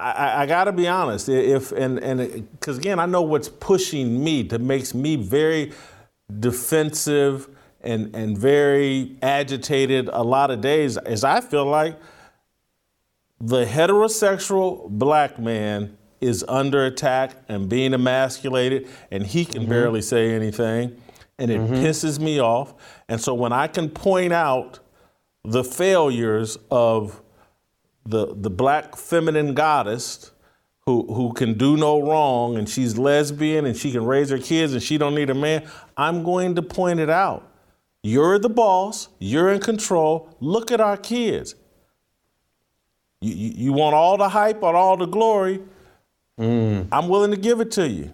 I, I got to be honest. If and and because again, I know what's pushing me that makes me very defensive and and very agitated a lot of days is I feel like the heterosexual black man is under attack and being emasculated, and he can mm-hmm. barely say anything, and it mm-hmm. pisses me off. And so when I can point out the failures of the the black feminine goddess who who can do no wrong and she's lesbian and she can raise her kids and she don't need a man, I'm going to point it out. You're the boss, you're in control. Look at our kids. You, you, you want all the hype or all the glory? Mm. I'm willing to give it to you.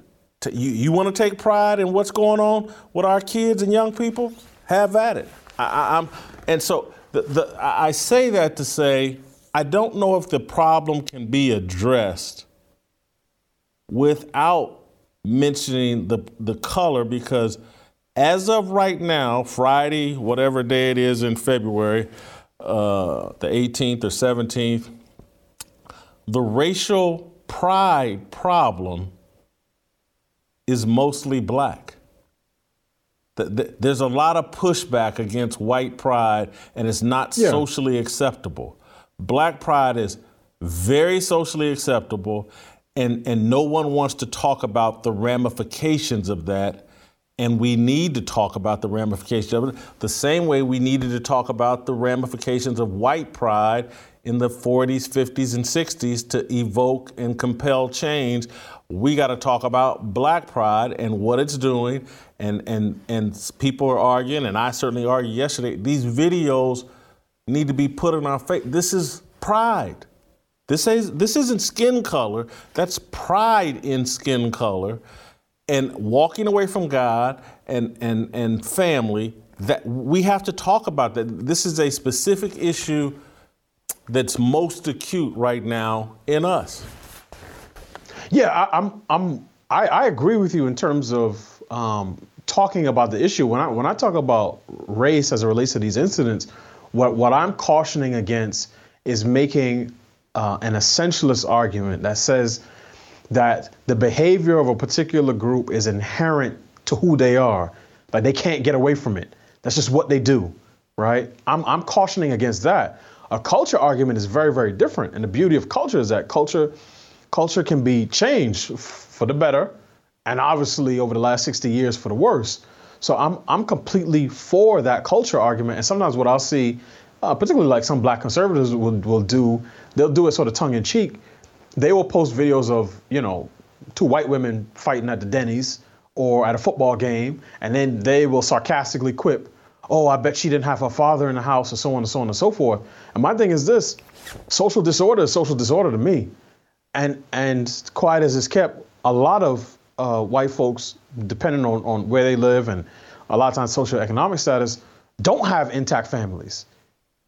You you want to take pride in what's going on with our kids and young people? Have at it. I, I, I'm, and so the, the, I say that to say I don't know if the problem can be addressed without mentioning the the color because as of right now, Friday, whatever day it is in February, uh, the 18th or 17th, the racial pride problem is mostly black. Th- th- There's a lot of pushback against white pride, and it's not Yeah. socially acceptable. Black pride is very socially acceptable, and, and no one wants to talk about the ramifications of that. And we need to talk about the ramifications of it the same way we needed to talk about the ramifications of white pride in the 40s, 50s, and 60s to evoke and compel change. We got to talk about black pride and what it's doing. And, and, and people are arguing, and I certainly argued yesterday, these videos need to be put in our face. This is pride. This is this isn't skin color. That's pride in skin color, and walking away from God and and and family. That we have to talk about that. This is a specific issue that's most acute right now in us. Yeah, I, I'm. I'm. I, I agree with you in terms of um, talking about the issue. When I when I talk about race as it relates to these incidents, what what I'm cautioning against is making uh, an essentialist argument that says that the behavior of a particular group is inherent to who they are, like they can't get away from it. That's just what they do, right? I'm I'm cautioning against that. A culture argument is very very different, and the beauty of culture is that culture culture can be changed f- for the better and obviously over the last 60 years for the worse so i'm i'm completely for that culture argument. And sometimes what i'll see uh, particularly like some black conservatives will, will do they'll do it sort of tongue-in-cheek. They will post videos of you know two white women fighting at the denny's or at a football game and then they will sarcastically quip oh i bet she didn't have her father in the house or so on and so on and so forth. And my thing is this social disorder is social disorder to me. And and quiet as it's kept, a lot of uh, white folks, depending on, on where they live and a lot of times socioeconomic status, don't have intact families.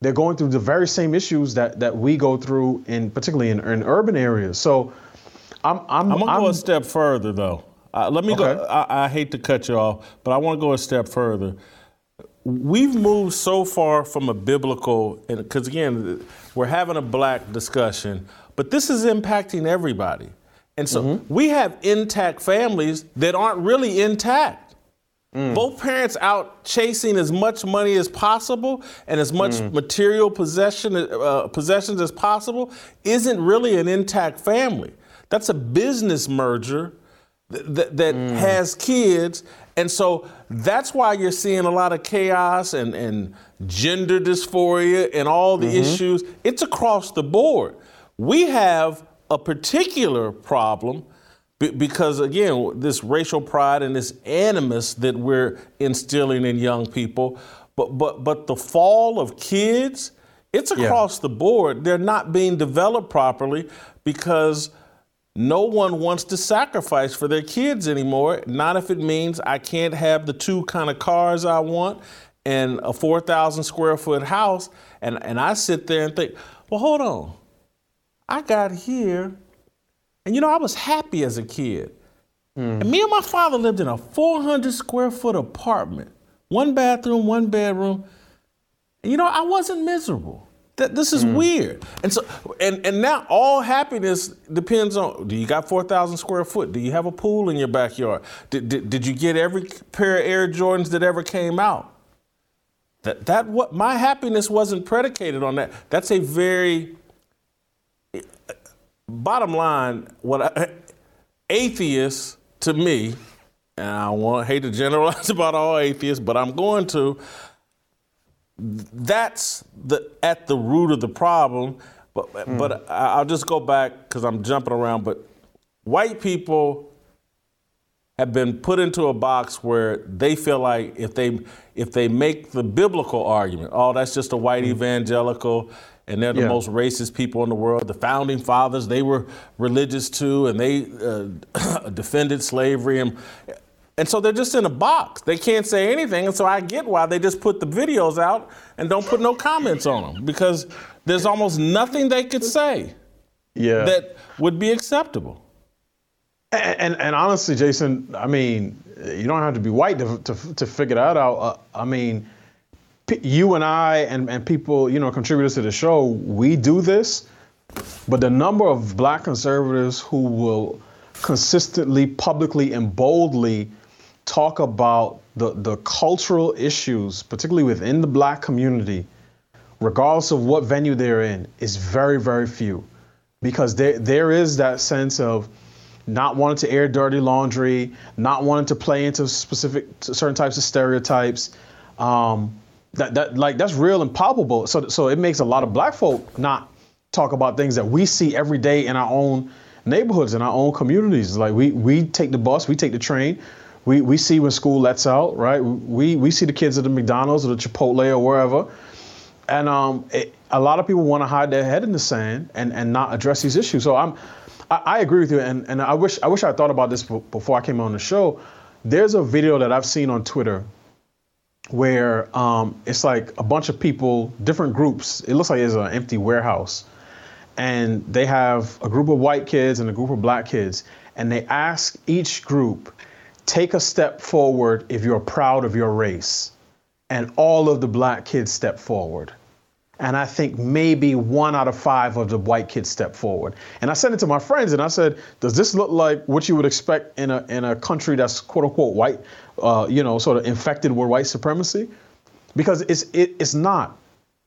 They're going through the very same issues that that we go through in particularly in, in urban areas. So I'm I'm, I'm gonna go a step further though. Uh, let me go. I, I hate to cut you off, but I want to go a step further. We've moved so far from a biblical, because again, we're having a black discussion, but this is impacting everybody. And so mm-hmm. we have intact families that aren't really intact. Mm. Both parents out chasing as much money as possible and as much mm. material possession uh, possessions as possible isn't really an intact family. That's a business merger th- th- that mm. has kids, and so that's why you're seeing a lot of chaos and, and gender dysphoria and all the mm-hmm. issues. It's across the board. We have a particular problem be- because again, this racial pride and this animus that we're instilling in young people, but but but the fall of kids, it's across the board. They're not being developed properly because no one wants to sacrifice for their kids anymore. Not if it means I can't have the two kind of cars I want and a 4,000 square foot house. And, and I sit there and think, well, hold on. I got here, and you know, I was happy as a kid. And me and my father lived in a 400 square foot apartment, one bathroom, one bedroom. And you know, I wasn't miserable. That this is hmm. weird. And so, and and now all happiness depends on: do you got 4,000 square foot? Do you have a pool in your backyard? Did, did, did you get every pair of Air Jordans that ever came out? That that what my happiness wasn't predicated on that. That's a very bottom line. What I, atheists to me, and I want hate to generalize about all atheists, but I'm going to. That's the at the root of the problem. But hmm. but I- I'll just go back because I'm jumping around. But white people have been put into a box where they feel like if they if they make the biblical argument, oh, that's just a white hmm. evangelical, and they're the Yeah. most racist people in the world. The founding fathers, they were religious too, and they uh, defended slavery, and and so they're just in a box. They can't say anything, and so I get why they just put the videos out and don't put no comments on them because there's almost nothing they could say Yeah. that would be acceptable. And, and and honestly, Jason, I mean, you don't have to be white to to, to figure that out. Uh, I mean, you and I and, and people, you know, contributors to the show, we do this, but the number of black conservatives who will consistently, publicly, and boldly talk about the, the cultural issues, particularly within the black community, regardless of what venue they're in, is very, very few. Because there there is that sense of not wanting to air dirty laundry, not wanting to play into specific certain types of stereotypes. Um, that that like that's real and palpable. So so it makes a lot of black folk not talk about things that we see every day in our own neighborhoods in our own communities. Like we we take the bus, we take the train. We, we see when school lets out, right? We, we see the kids at the McDonald's or the Chipotle or wherever. And um, it, a lot of people want to hide their head in the sand and, and not address these issues. So I'm, I, I agree with you, and, and I wish I wish I thought about this before I came on the show. There's a video that I've seen on Twitter where um, it's like a bunch of people, different groups. It looks like it's an empty warehouse, and they have a group of white kids and a group of black kids, and they ask each group, take a step forward if you're proud of your race and all of the black kids step forward. And I think maybe one out of five of the white kids step forward. And I sent it to my friends and I said, does this look like what you would expect in a, in a country that's quote unquote white, uh, you know, sort of infected with white supremacy? Because it's, it, it's not,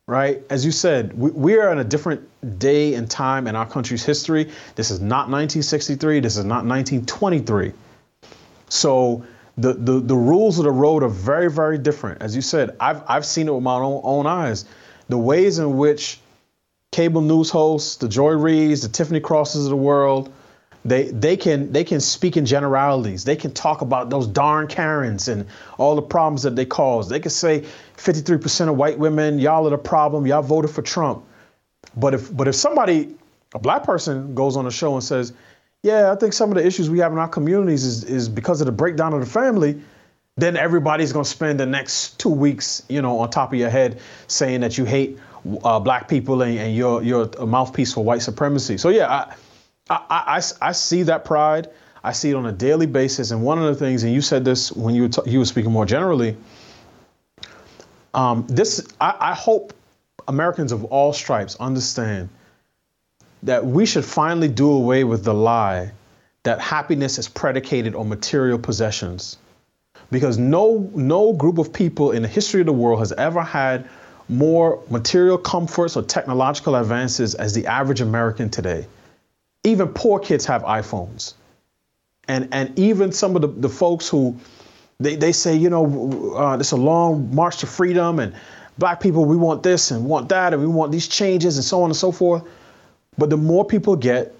right? As you said, we, we are in a different day and time in our country's history. This is not 1963. This is not 1923. So the, the the rules of the road are very very different. As you said, I've I've seen it with my own, own eyes. The ways in which cable news hosts, the Joy Reids, the Tiffany Crosses of the world, they they can they can speak in generalities. They can talk about those darn Karens and all the problems that they cause. They can say 53% of white women, y'all are the problem. Y'all voted for Trump. But if but if somebody, a black person, goes on a show and says, "Yeah, I think some of the issues we have in our communities is is because of the breakdown of the family," then everybody's gonna spend the next two weeks, you know, on top of your head saying that you hate uh, black people and, and you're you're a mouthpiece for white supremacy. So yeah, I, I, I, I see that pride. I see it on a daily basis. And one of the things, and you said this when you were, t- you were speaking more generally, um, this I, I hope Americans of all stripes understand that we should finally do away with the lie that happiness is predicated on material possessions. Because no no group of people in the history of the world has ever had more material comforts or technological advances as the average American today. Even poor kids have iPhones. And and even some of the, the folks who they, they say, you know, uh, it's a long march to freedom and black people, we want this and want that and we want these changes and so on and so forth. But the more people get,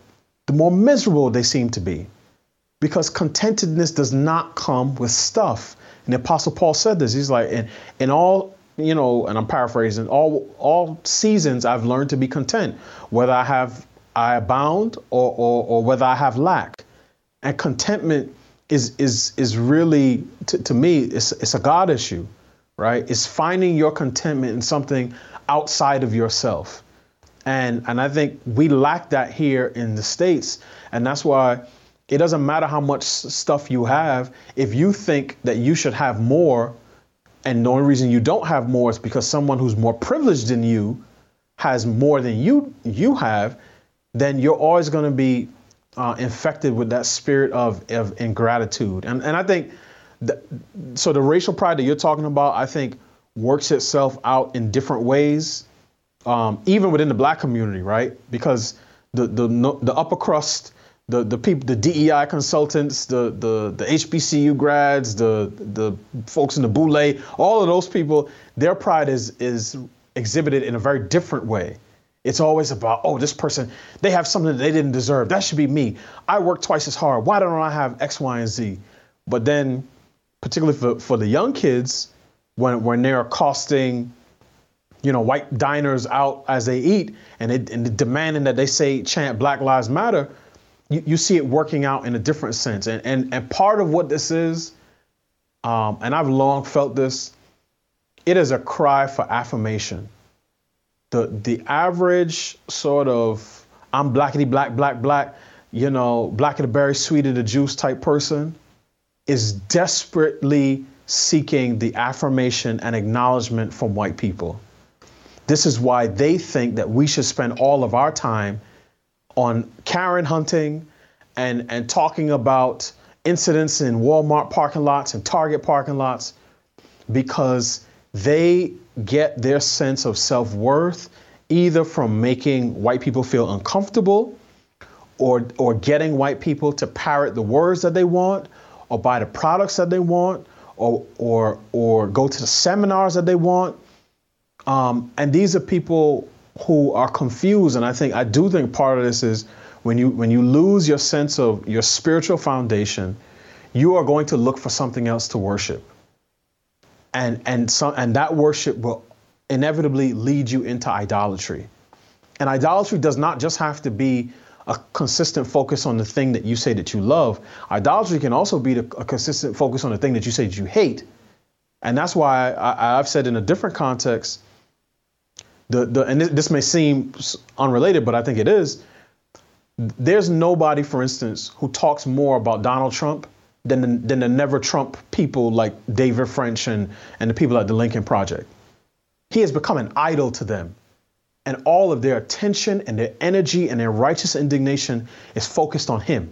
the more miserable they seem to be because contentedness does not come with stuff. And the Apostle Paul said this. He's like, in, in all, you know, and I'm paraphrasing, all all seasons I've learned to be content, whether I have I abound or or, or whether I have lack. And contentment is is is really to, to me, it's it's a God issue, right? It's finding your contentment in something outside of yourself. And and I think we lack that here in the states, and that's why it doesn't matter how much stuff you have. If you think that you should have more, and the only reason you don't have more is because someone who's more privileged than you has more than you you have, then you're always going to be uh, infected with that spirit of, of ingratitude. And and I think that, so. The racial pride that you're talking about, I think, works itself out in different ways, um, even within the black community, right? Because the the the upper crust. The, the people the DEI consultants the, the the HBCU grads the the folks in the boule all of those people their pride is is exhibited in a very different way it's always about, oh, this person, they have something that they didn't deserve. That should be me. I work twice as hard. Why don't I have X, Y, and Z? But then, particularly for, for the young kids, when, when they're accosting, you know, white diners out as they eat and, and demanding that they say, chant Black Lives Matter, you, you see it working out in a different sense. And, and, and part of what this is, um, and I've long felt this, it is a cry for affirmation the the average sort of I'm blackety black black black, you know, black of the berry, sweet of the juice type person is desperately seeking the affirmation and acknowledgement from white people. This is why they think that we should spend all of our time on Karen hunting and and talking about incidents in Walmart parking lots and Target parking lots because they get their sense of self worth either from making white people feel uncomfortable or, or getting white people to parrot the words that they want or buy the products that they want or, or, or go to the seminars that they want. Um, and these are people who are confused. And I think, I do think part of this is when you, when you lose your sense of your spiritual foundation, you are going to look for something else to worship and and so and that worship will inevitably lead you into idolatry. And idolatry does not just have to be a consistent focus on the thing that you say that you love. Idolatry can also be a consistent focus on the thing that you say that you hate. And that's why I, I've said in a different context, the, the and this, this may seem unrelated, but I think it is. There's nobody, for instance, who talks more about Donald Trump than the, than the never Trump people like David French and, and the people at the Lincoln Project. He has become an idol to them. And all of their attention and their energy and their righteous indignation is focused on him.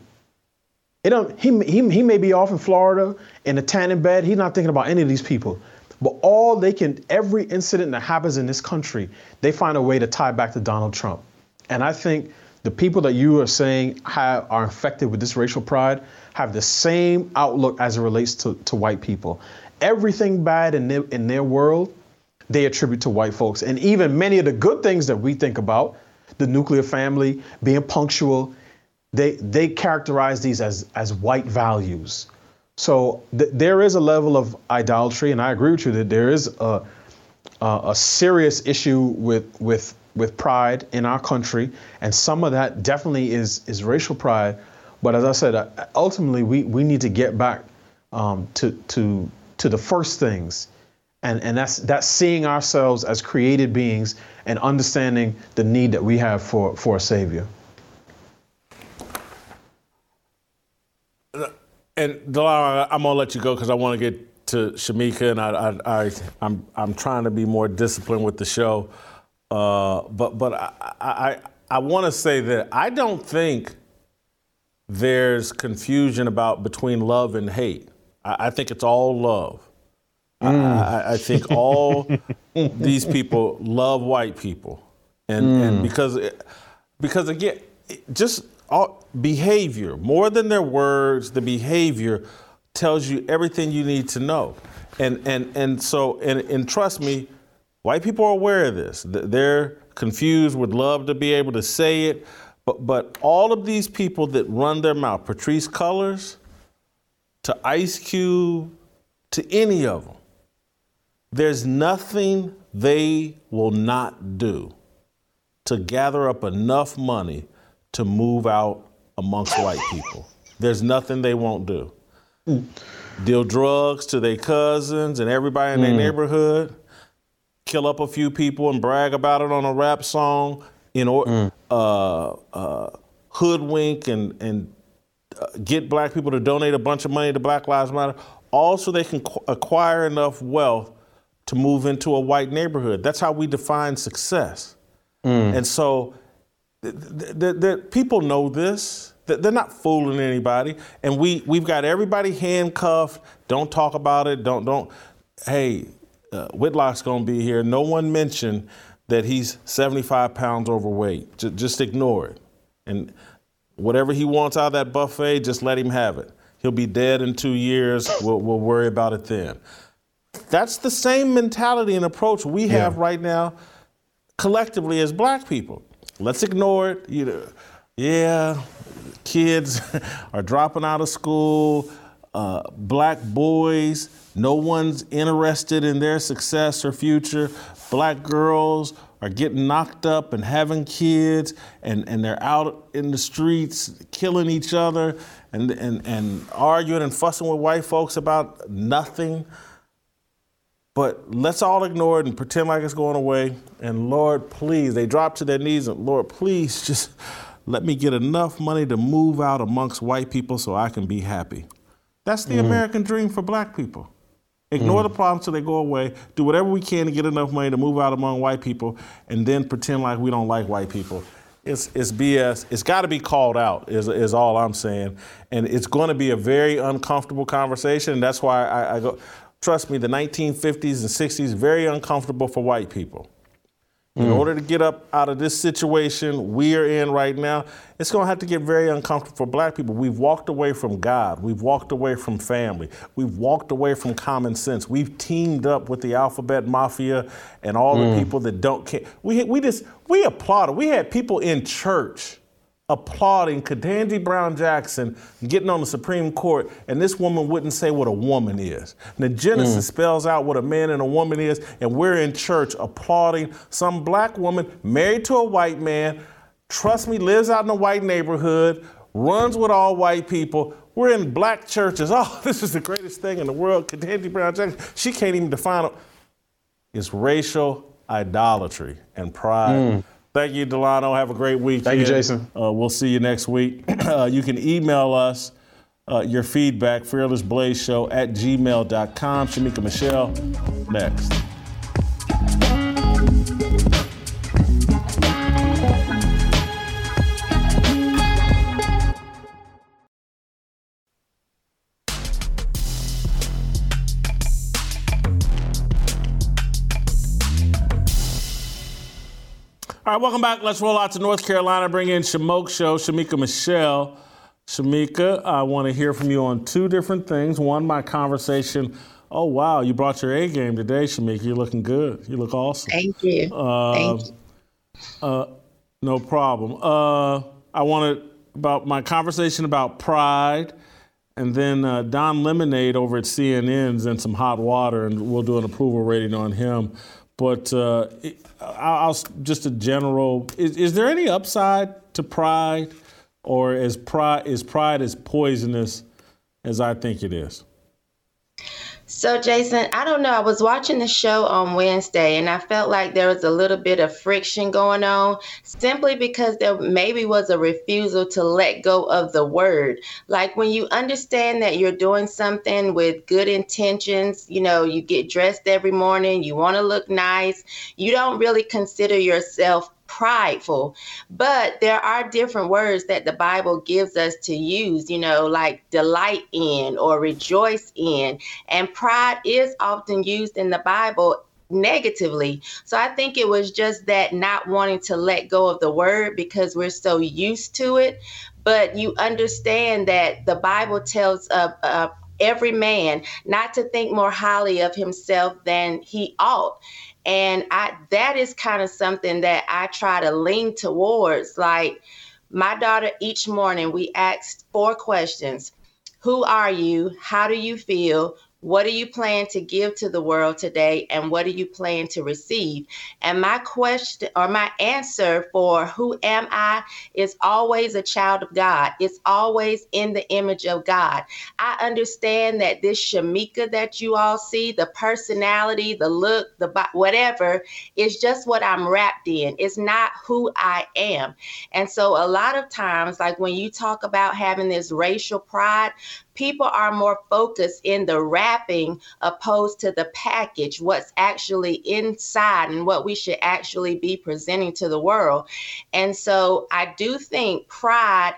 It don't, he, he, he may be off in Florida in a tanning bed. He's not thinking about any of these people. But all they can, every incident that happens in this country, they find a way to tie back to Donald Trump. And I think the people that you are saying have, are infected with this racial pride have the same outlook as it relates to, to white people. Everything bad in their, in their world, they attribute to white folks. And even many of the good things that we think about, the nuclear family, being punctual, they, they characterize these as, as white values. So th- there is a level of idolatry, and I agree with you that there is a, a, a serious issue with, with, with pride in our country, and some of that definitely is, is racial pride. But as I said, uh, ultimately we, we need to get back um, to, to, to the first things, and, and that's, that's seeing ourselves as created beings and understanding the need that we have for, for a savior. And Delano, I'm gonna let you go because I want to get to Shemeka, and I, I, I, I'm, I'm trying to be more disciplined with the show. Uh, but, but I, I, I want to say that I don't think there's confusion about between love and hate. I, I think it's all love. I, I, I think all these people love white people, and and because because again, just all, behavior more than their words, the behavior tells you everything you need to know, and and and so and and trust me, white people are aware of this. They're confused, would love to be able to say it, but but all of these people that run their mouth, Patrisse Cullors, to Ice Cube, to any of them. There's nothing they will not do to gather up enough money to move out amongst white people. There's nothing they won't do. Deal drugs to their cousins and everybody in their neighborhood, kill up a few people and brag about it on a rap song. in order uh, uh, hoodwink and and uh, get black people to donate a bunch of money to Black Lives Matter, also they can qu- acquire enough wealth to move into a white neighborhood. That's how we define success. And so th- th- th- th- people know this. Th- They're not fooling anybody, and we we've got everybody handcuffed. Don't talk about it. Don't don't. Hey, uh, Whitlock's gonna be here. No one mentioned that he's 75 pounds overweight. J- just ignore it, and whatever he wants out of that buffet, just let him have it. He'll be dead in two years. We'll, we'll worry about it then. That's the same mentality and approach we have right now collectively as black people. Let's ignore it. You know, yeah, kids are dropping out of school. Uh, black boys, no one's interested in their success or future. Black girls are getting knocked up and having kids, and, and they're out in the streets killing each other and, and, and arguing and fussing with white folks about nothing. But let's all ignore it and pretend like it's going away. And Lord, please, they drop to their knees and Lord, please just let me get enough money to move out amongst white people so I can be happy. That's the mm. American dream for black people. Ignore mm. the problems till they go away. Do whatever we can to get enough money to move out among white people, and then pretend like we don't like white people. It's, it's BS. It's got to be called out. Is, is all I'm saying, and it's going to be a very uncomfortable conversation. And that's why I, I go. Trust me, the 1950s and 60s very uncomfortable for white people. In hmm. order to get up out of this situation we are in right now, it's going to have to get very uncomfortable for black people. We've walked away from God. We've walked away from family. We've walked away from common sense. We've teamed up with the alphabet mafia and all the hmm. people that don't care. We, we just, we applauded. We had people in church applauding Ketanji Brown Jackson getting on the Supreme Court, and this woman wouldn't say what a woman is. Now, Genesis mm. spells out what a man and a woman is, and we're in church applauding some black woman married to a white man, trust me, lives out in a white neighborhood, runs with all white people. We're in black churches. Oh, this is the greatest thing in the world. Ketanji Brown Jackson, she can't even define it. It's racial idolatry and pride. Mm. Thank you, Delano. Have a great week. Thank you, Jason. Uh, we'll see you next week. uh, you can email us uh, your feedback, fearlessblazeshow at gmail.com. Shemeka Michelle, next. All right, welcome back. Let's roll out to North Carolina. Bring in Shamoke Show, Shemeka Michelle. Shemeka, I want to hear from you on two different things. One, my conversation. Oh wow, you brought your A game today, Shemeka. You're looking good. You look awesome. Thank you. Uh, Thank you. Uh, no problem. Uh, I wanted about my conversation about pride, and then uh, Don Lemonade over at CNN's in some hot water, and we'll do an approval rating on him. But uh, I'll, I'll just a general. Is, is there any upside to pride, or is pride is pride as poisonous as I think it is? So, Jason, I don't know. I was watching the show on Wednesday and I felt like there was a little bit of friction going on simply because there maybe was a refusal to let go of the word. Like when you understand that you're doing something with good intentions, you know, you get dressed every morning, you want to look nice, you don't really consider yourself prideful but there are different words that the bible gives us to use you know like delight in or rejoice in and pride is often used in the bible negatively. So i think it was just that not wanting to let go of the word because we're so used to it. But you understand that the bible tells uh, every man not to think more highly of himself than he ought and I that is kind of something that I try to lean towards. Like my daughter, each morning we asked four questions. Who are you? How do you feel? What do you plan to give to the world today? And what do you plan to receive? And my question or my answer for who am I is always a child of God. It's always in the image of God. I understand that this Shemeka that you all see, the personality, the look, the whatever, is just what I'm wrapped in. It's not who I am. And so a lot of times, like when you talk about having this racial pride, people are more focused in the wrapping opposed to the package, what's actually inside and what we should actually be presenting to the world. And so I do think pride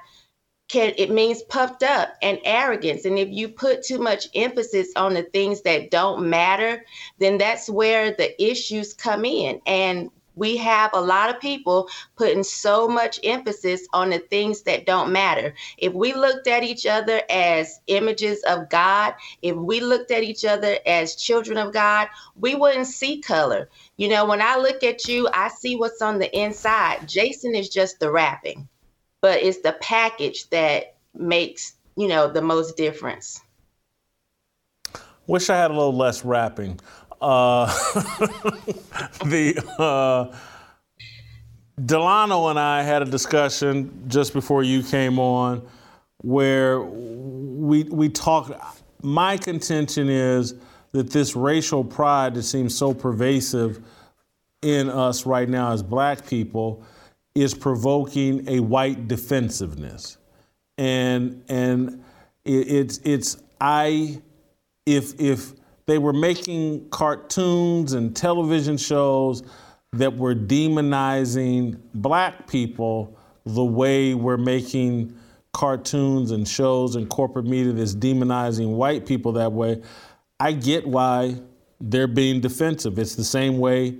can it means puffed up and arrogance and if you put too much emphasis on the things that don't matter then that's where the issues come in and we have a lot of people putting so much emphasis on the things that don't matter. If we looked at each other as images of God, if we looked at each other as children of God, we wouldn't see color. You know, when I look at you, I see what's on the inside. Jason is just the wrapping, but it's the package that makes, you know, the most difference. Wish I had a little less wrapping. Uh, the uh, Delano and I had a discussion just before you came on, where we we talked. My contention is that this racial pride that seems so pervasive in us right now as Black people is provoking a white defensiveness, and and it, it's it's I if if they were making cartoons and television shows that were demonizing black people the way we're making cartoons and shows and corporate media that's demonizing white people that way. I get why they're being defensive. It's the same way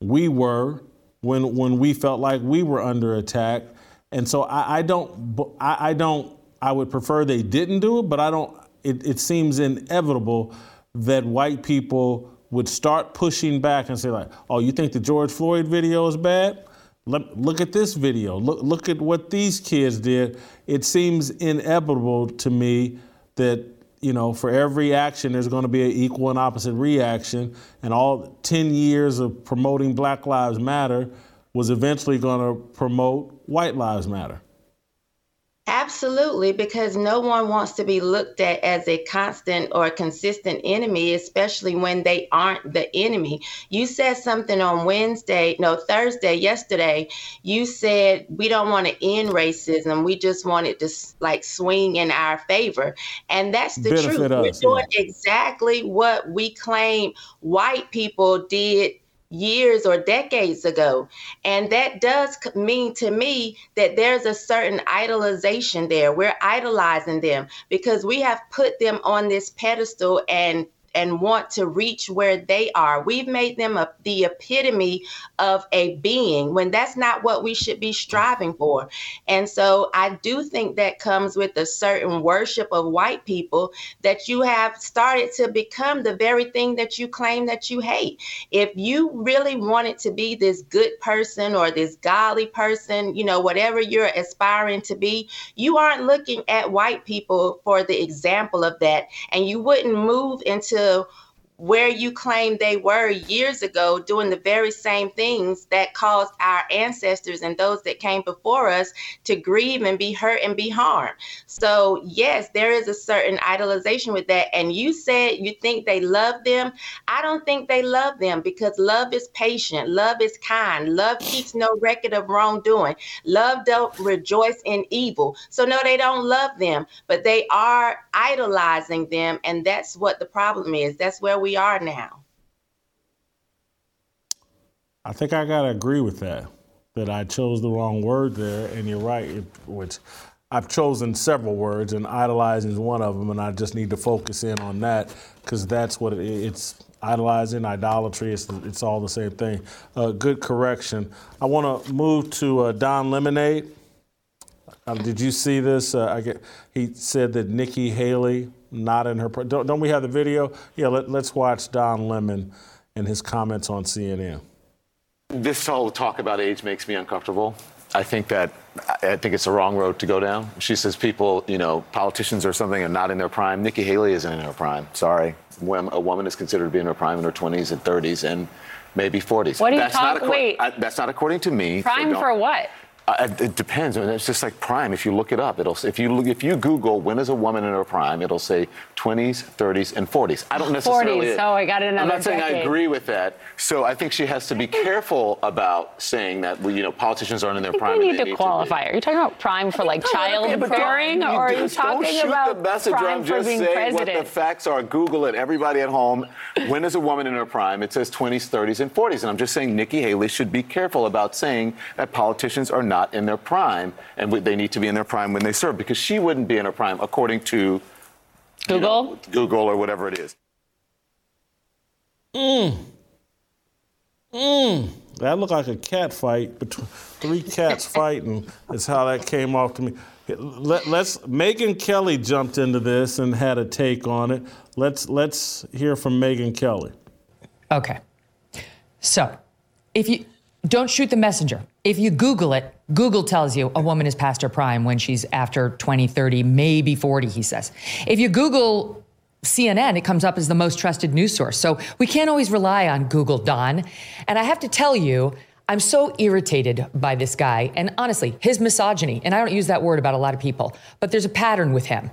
we were when when we felt like we were under attack. And so I, I don't I, I, don't I would prefer they didn't do it, but I don't it, it seems inevitable that white people would start pushing back and say like, "Oh, you think the George Floyd video is bad? Look, look at this video. Look, look at what these kids did." It seems inevitable to me that you know, for every action, there's going to be an equal and opposite reaction, and all 10 years of promoting Black Lives Matter was eventually going to promote White Lives Matter. Absolutely, because no one wants to be looked at as a constant or consistent enemy, especially when they aren't the enemy. You said something on Wednesday, no, Thursday, yesterday. You said we don't want to end racism. We just want it to like swing in our favor. And that's the Benefit truth. Us, We're doing yeah. exactly what we claim white people did years or decades ago. And that does mean to me that there's a certain idolization there. We're idolizing them because we have put them on this pedestal and and want to reach where they are. We've made them a, the epitome of a being when that's not what we should be striving for. And so I do think that comes with a certain worship of white people that you have started to become the very thing that you claim that you hate. If you really wanted to be this good person or this godly person, you know, whatever you're aspiring to be, you aren't looking at white people for the example of that. And you wouldn't move into to where you claim they were years ago doing the very same things that caused our ancestors and those that came before us to grieve and be hurt and be harmed. So, yes, there is a certain idolization with that. And you said you think they love them. I don't think they love them because love is patient, love is kind, love keeps no record of wrongdoing, love don't rejoice in evil. So, no, they don't love them, but they are idolizing them. And that's what the problem is. That's where we we are now. I think I got to agree with that, that I chose the wrong word there. And you're right, it, which I've chosen several words, and idolizing is one of them. And I just need to focus in on that because that's what it, it's idolizing, idolatry, it's, it's all the same thing. Uh, good correction. I want to move to uh, Don Lemonade. Um, did you see this? Uh, I get, he said that Nikki Haley not in her. Don't, don't we have the video? Yeah, let, let's watch Don Lemon and his comments on CNN. This whole talk about age makes me uncomfortable. I think that I I think it's the wrong road to go down. She says people, you know, politicians or something are not in their prime. Nikki Haley isn't in her prime. Sorry, when a woman is considered to be in her prime in her 20s and 30s and maybe 40s. What are you That's not talking- wait. I- that's not according to me. so Prime don't- for what? Uh, it depends. I mean, it's just like prime. If you look it up, it'll if you look, if you Google when is a woman in her prime, it'll say 20s, 30s, and 40s. I don't necessarily. 40s. Oh, I got another I'm not saying I agree with that. So I think she has to be careful about saying that you know politicians aren't in their prime. we need to qualify. Are you talking about prime for like childbearing, or are you talking shoot about the messenger. prime I'm for just being saying president? what the facts are. Google it. Everybody at home. When is a woman in her prime? It says 20s, 30s, and 40s. And I'm just saying Nikki Haley should be careful about saying that politicians are not in their prime and they need to be in their prime when they serve because she wouldn't be in her prime according to Google. Google or whatever it is. Mm. Mm. That looked like a cat fight between three cats fighting. Is how that came off to me. Let, us Megyn Kelly jumped into this and had a take on it. Let's let's hear from Megyn Kelly. Okay. So, if you don't shoot the messenger, if you Google it, Google tells you a woman is past her prime when she's after 20, 30, maybe 40, he says. If you Google CNN, it comes up as the most trusted news source. So we can't always rely on Google, Don. And I have to tell you, I'm so irritated by this guy. And honestly, his misogyny, and I don't use that word about a lot of people, but there's a pattern with him.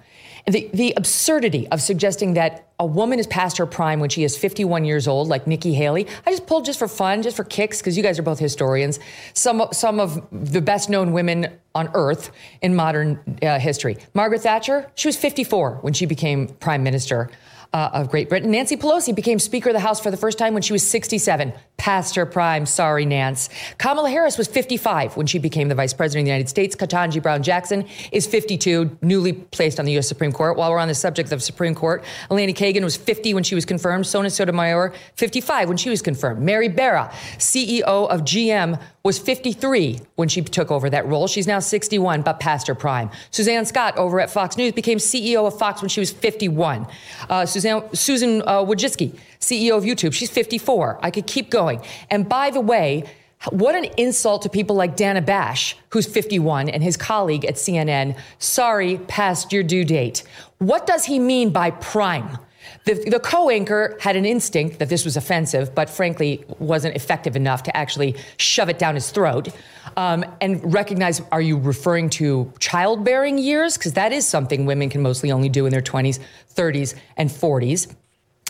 The, the absurdity of suggesting that a woman is past her prime when she is 51 years old, like Nikki Haley. I just pulled just for fun, just for kicks, because you guys are both historians. Some, some of the best known women on earth in modern uh, history. Margaret Thatcher, she was 54 when she became prime minister uh, of Great Britain. Nancy Pelosi became Speaker of the House for the first time when she was 67, past her prime. Sorry, Nance. Kamala Harris was 55 when she became the Vice President of the United States. Ketanji Brown Jackson is 52, newly placed on the U.S. Supreme Court. While we're on the subject of Supreme Court, Elena Kagan was 50 when she was confirmed. Sonia Sotomayor, 55 when she was confirmed. Mary Barra, CEO of GM, was 53 when she took over that role. She's now 61, but past her prime. Suzanne Scott over at Fox News became CEO of Fox when she was 51. Uh, Suzanne, Susan uh, Wojcicki, CEO of YouTube, she's 54. I could keep going. And by the way, what an insult to people like Dana Bash, who's 51, and his colleague at CNN. Sorry, past your due date. What does he mean by prime? The, the co anchor had an instinct that this was offensive, but frankly wasn't effective enough to actually shove it down his throat um, and recognize are you referring to childbearing years? Because that is something women can mostly only do in their 20s, 30s, and 40s.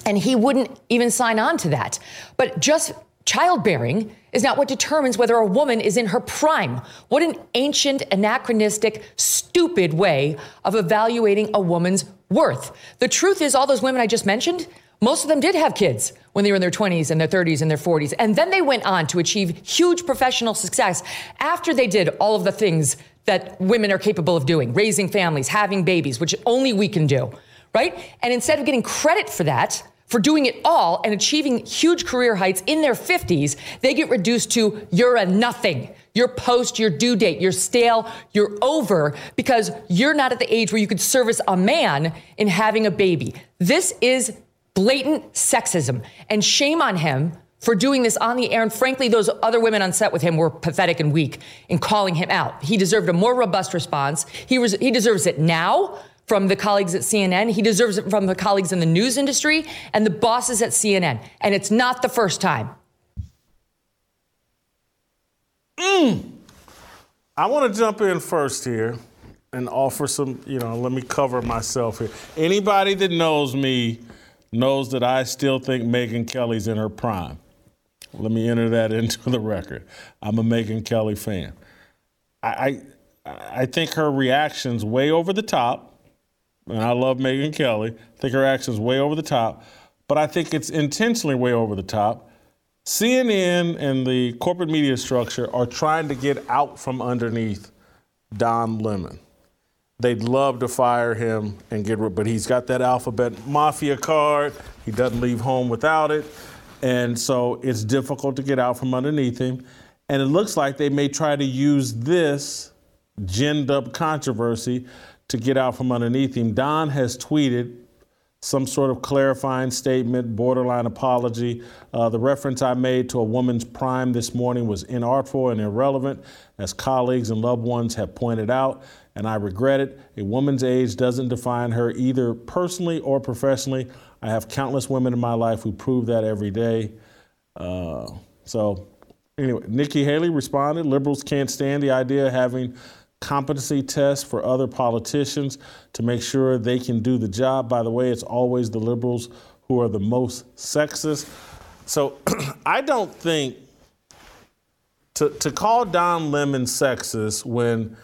And he wouldn't even sign on to that. But just childbearing is not what determines whether a woman is in her prime. What an ancient, anachronistic, stupid way of evaluating a woman's worth. The truth is, all those women I just mentioned, most of them did have kids when they were in their 20s and their 30s and their 40s. And then they went on to achieve huge professional success after they did all of the things that women are capable of doing raising families, having babies, which only we can do, right? And instead of getting credit for that, for doing it all and achieving huge career heights in their 50s, they get reduced to you're a nothing. You're post your due date. You're stale. You're over because you're not at the age where you could service a man in having a baby. This is blatant sexism. And shame on him for doing this on the air. And frankly, those other women on set with him were pathetic and weak in calling him out. He deserved a more robust response. He, was, he deserves it now from the colleagues at CNN. He deserves it from the colleagues in the news industry and the bosses at CNN. And it's not the first time. Mm. I want to jump in first here and offer some, you know, let me cover myself here. Anybody that knows me knows that I still think Megyn Kelly's in her prime. Let me enter that into the record. I'm a Megyn Kelly fan. I, I, I think her reaction's way over the top, and I love Megyn Kelly. I think her action's way over the top, but I think it's intentionally way over the top. CNN and the corporate media structure are trying to get out from underneath Don Lemon. They'd love to fire him and get rid, but he's got that alphabet mafia card. He doesn't leave home without it. And so it's difficult to get out from underneath him. And it looks like they may try to use this ginned up controversy to get out from underneath him. Don has tweeted some sort of clarifying statement, borderline apology. Uh, the reference I made to a woman's prime this morning was inartful and irrelevant, as colleagues and loved ones have pointed out, and I regret it. A woman's age doesn't define her either personally or professionally. I have countless women in my life who prove that every day. Uh, so, anyway, Nikki Haley responded liberals can't stand the idea of having competency tests for other politicians to make sure they can do the job. By the way, it's always the liberals who are the most sexist. So I don't think to, to call Don Lemon sexist when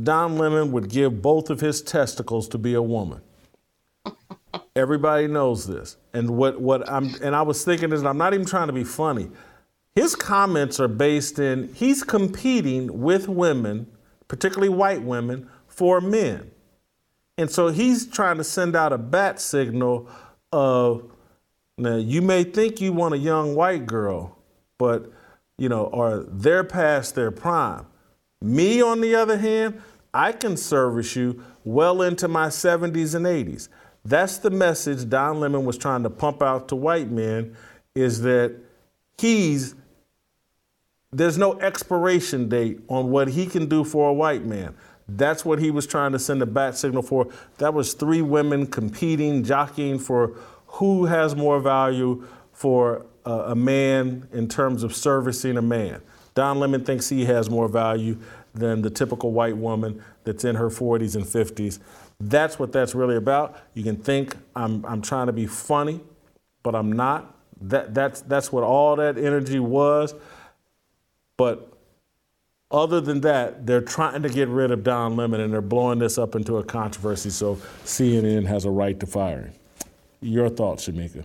Don Lemon would give both of his testicles to be a woman. Everybody knows this. And what, what I'm and I was thinking is I'm not even trying to be funny. His comments are based in he's competing with women particularly white women, for men. And so he's trying to send out a bat signal of now you may think you want a young white girl, but you know, or they're past their prime. Me, on the other hand, I can service you well into my 70s and 80s. That's the message Don Lemon was trying to pump out to white men is that he's there's no expiration date on what he can do for a white man. That's what he was trying to send a bat signal for. That was three women competing, jockeying for who has more value for a, a man in terms of servicing a man. Don Lemon thinks he has more value than the typical white woman that's in her 40s and 50s. That's what that's really about. You can think I'm, I'm trying to be funny, but I'm not. That, that's, that's what all that energy was. But other than that, they're trying to get rid of Don Lemon and they're blowing this up into a controversy. So CNN has a right to fire him. Your thoughts, Shemeka?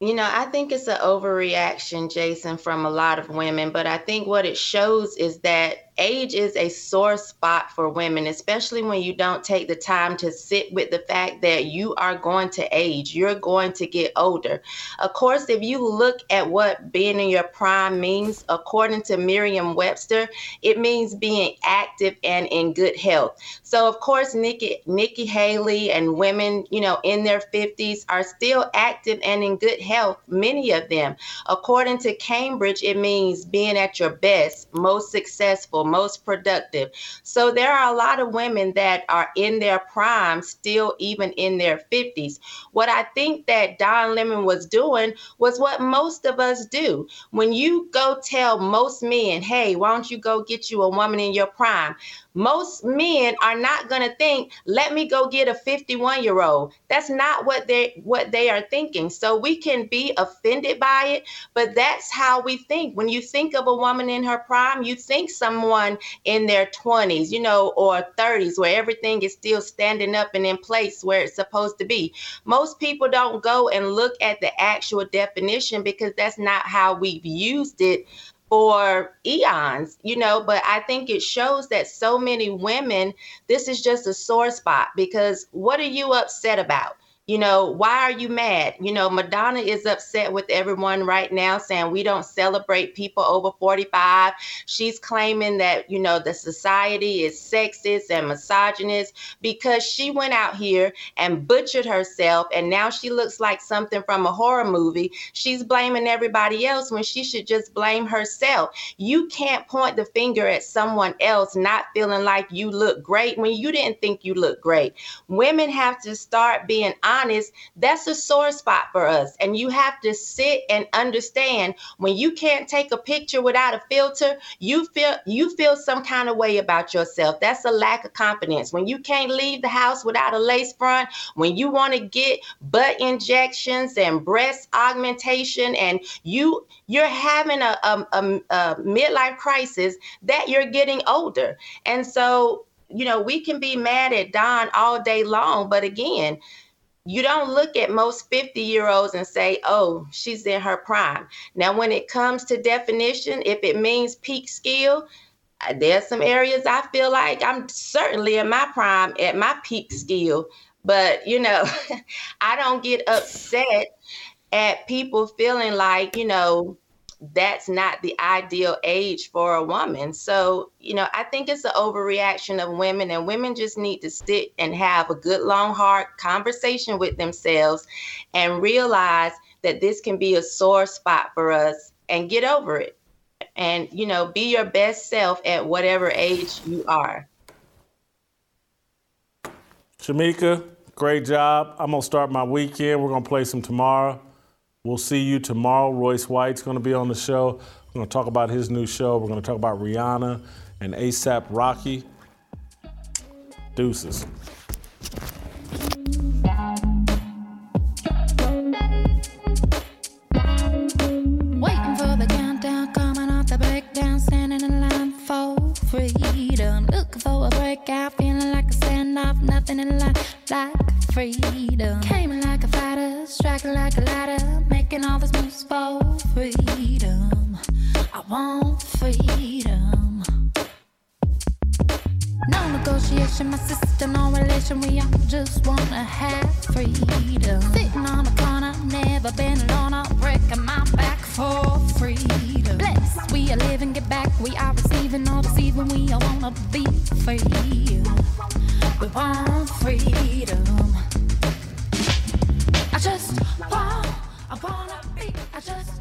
You know, I think it's an overreaction, Jason, from a lot of women, but I think what it shows is that age is a sore spot for women, especially when you don't take the time to sit with the fact that you are going to age, you're going to get older. Of course, if you look at what being in your prime means, according to Merriam Webster, it means being active and in good health. So, of course, Nikki, Nikki Haley and women, you know, in their 50s are still active and in good health, many of them. According to Cambridge, it means being at your best, most successful most productive. So there are a lot of women that are in their prime, still even in their 50s. What I think that Don Lemon was doing was what most of us do. When you go tell most men, hey, why don't you go get you a woman in your prime? Most men are not going to think let me go get a 51 year old that's not what they what they are thinking. So we can be offended by it but that's how we think. When you think of a woman in her prime you think someone in their 20s you know or 30s where everything is still standing up and in place where it's supposed to be. Most people don't go and look at the actual definition because that's not how we've used it for eons, you know, but I think it shows that so many women, this is just a sore spot because what are you upset about? You know, why are you mad? You know, Madonna is upset with everyone right now saying we don't celebrate people over 45. She's claiming that, you know, the society is sexist and misogynist because she went out here and butchered herself and now she looks like something from a horror movie. She's blaming everybody else when she should just blame herself. You can't point the finger at someone else not feeling like you look great when you didn't think you look great. Women have to start being honest honest, that's a sore spot for us. And you have to sit and understand when you can't take a picture without a filter, you feel you feel some kind of way about yourself. That's a lack of confidence. When you can't leave the house without a lace front, when you want to get butt injections and breast augmentation and you you're having a, a, a, a midlife crisis that you're getting older. And so you know, we can be mad at Don all day long, but again, you don't look at most 50 year olds and say, oh, she's in her prime. Now, when it comes to definition, if it means peak skill, uh, there's some areas I feel like I'm certainly in my prime at my peak skill. But, you know, I don't get upset at people feeling like, you know, that's not the ideal age for a woman. So, you know, I think it's an overreaction of women, and women just need to sit and have a good, long, hard conversation with themselves and realize that this can be a sore spot for us and get over it. And, you know, be your best self at whatever age you are. Shemeka, great job. I'm gonna start my weekend. We're gonna play some tomorrow. We'll see you tomorrow. Royce White's gonna be on the show. We're gonna talk about his new show. We're gonna talk about Rihanna and ASAP Rocky. Deuces. Waiting for the countdown, coming off the breakdown, standing in line for freedom. Looking for a breakout, feeling like standoff, nothing in life like freedom. Came like a fighter, striking like a ladder, making all these moves for freedom. I want freedom. No negotiation, my sister, no relation. We all just wanna have freedom. Sitting on a corner, never been alone. I'm breaking my back for freedom. Blessed, we are living, get back. We are receiving, all deceiving. We all wanna be free. We want freedom. I just want, I wanna be, I just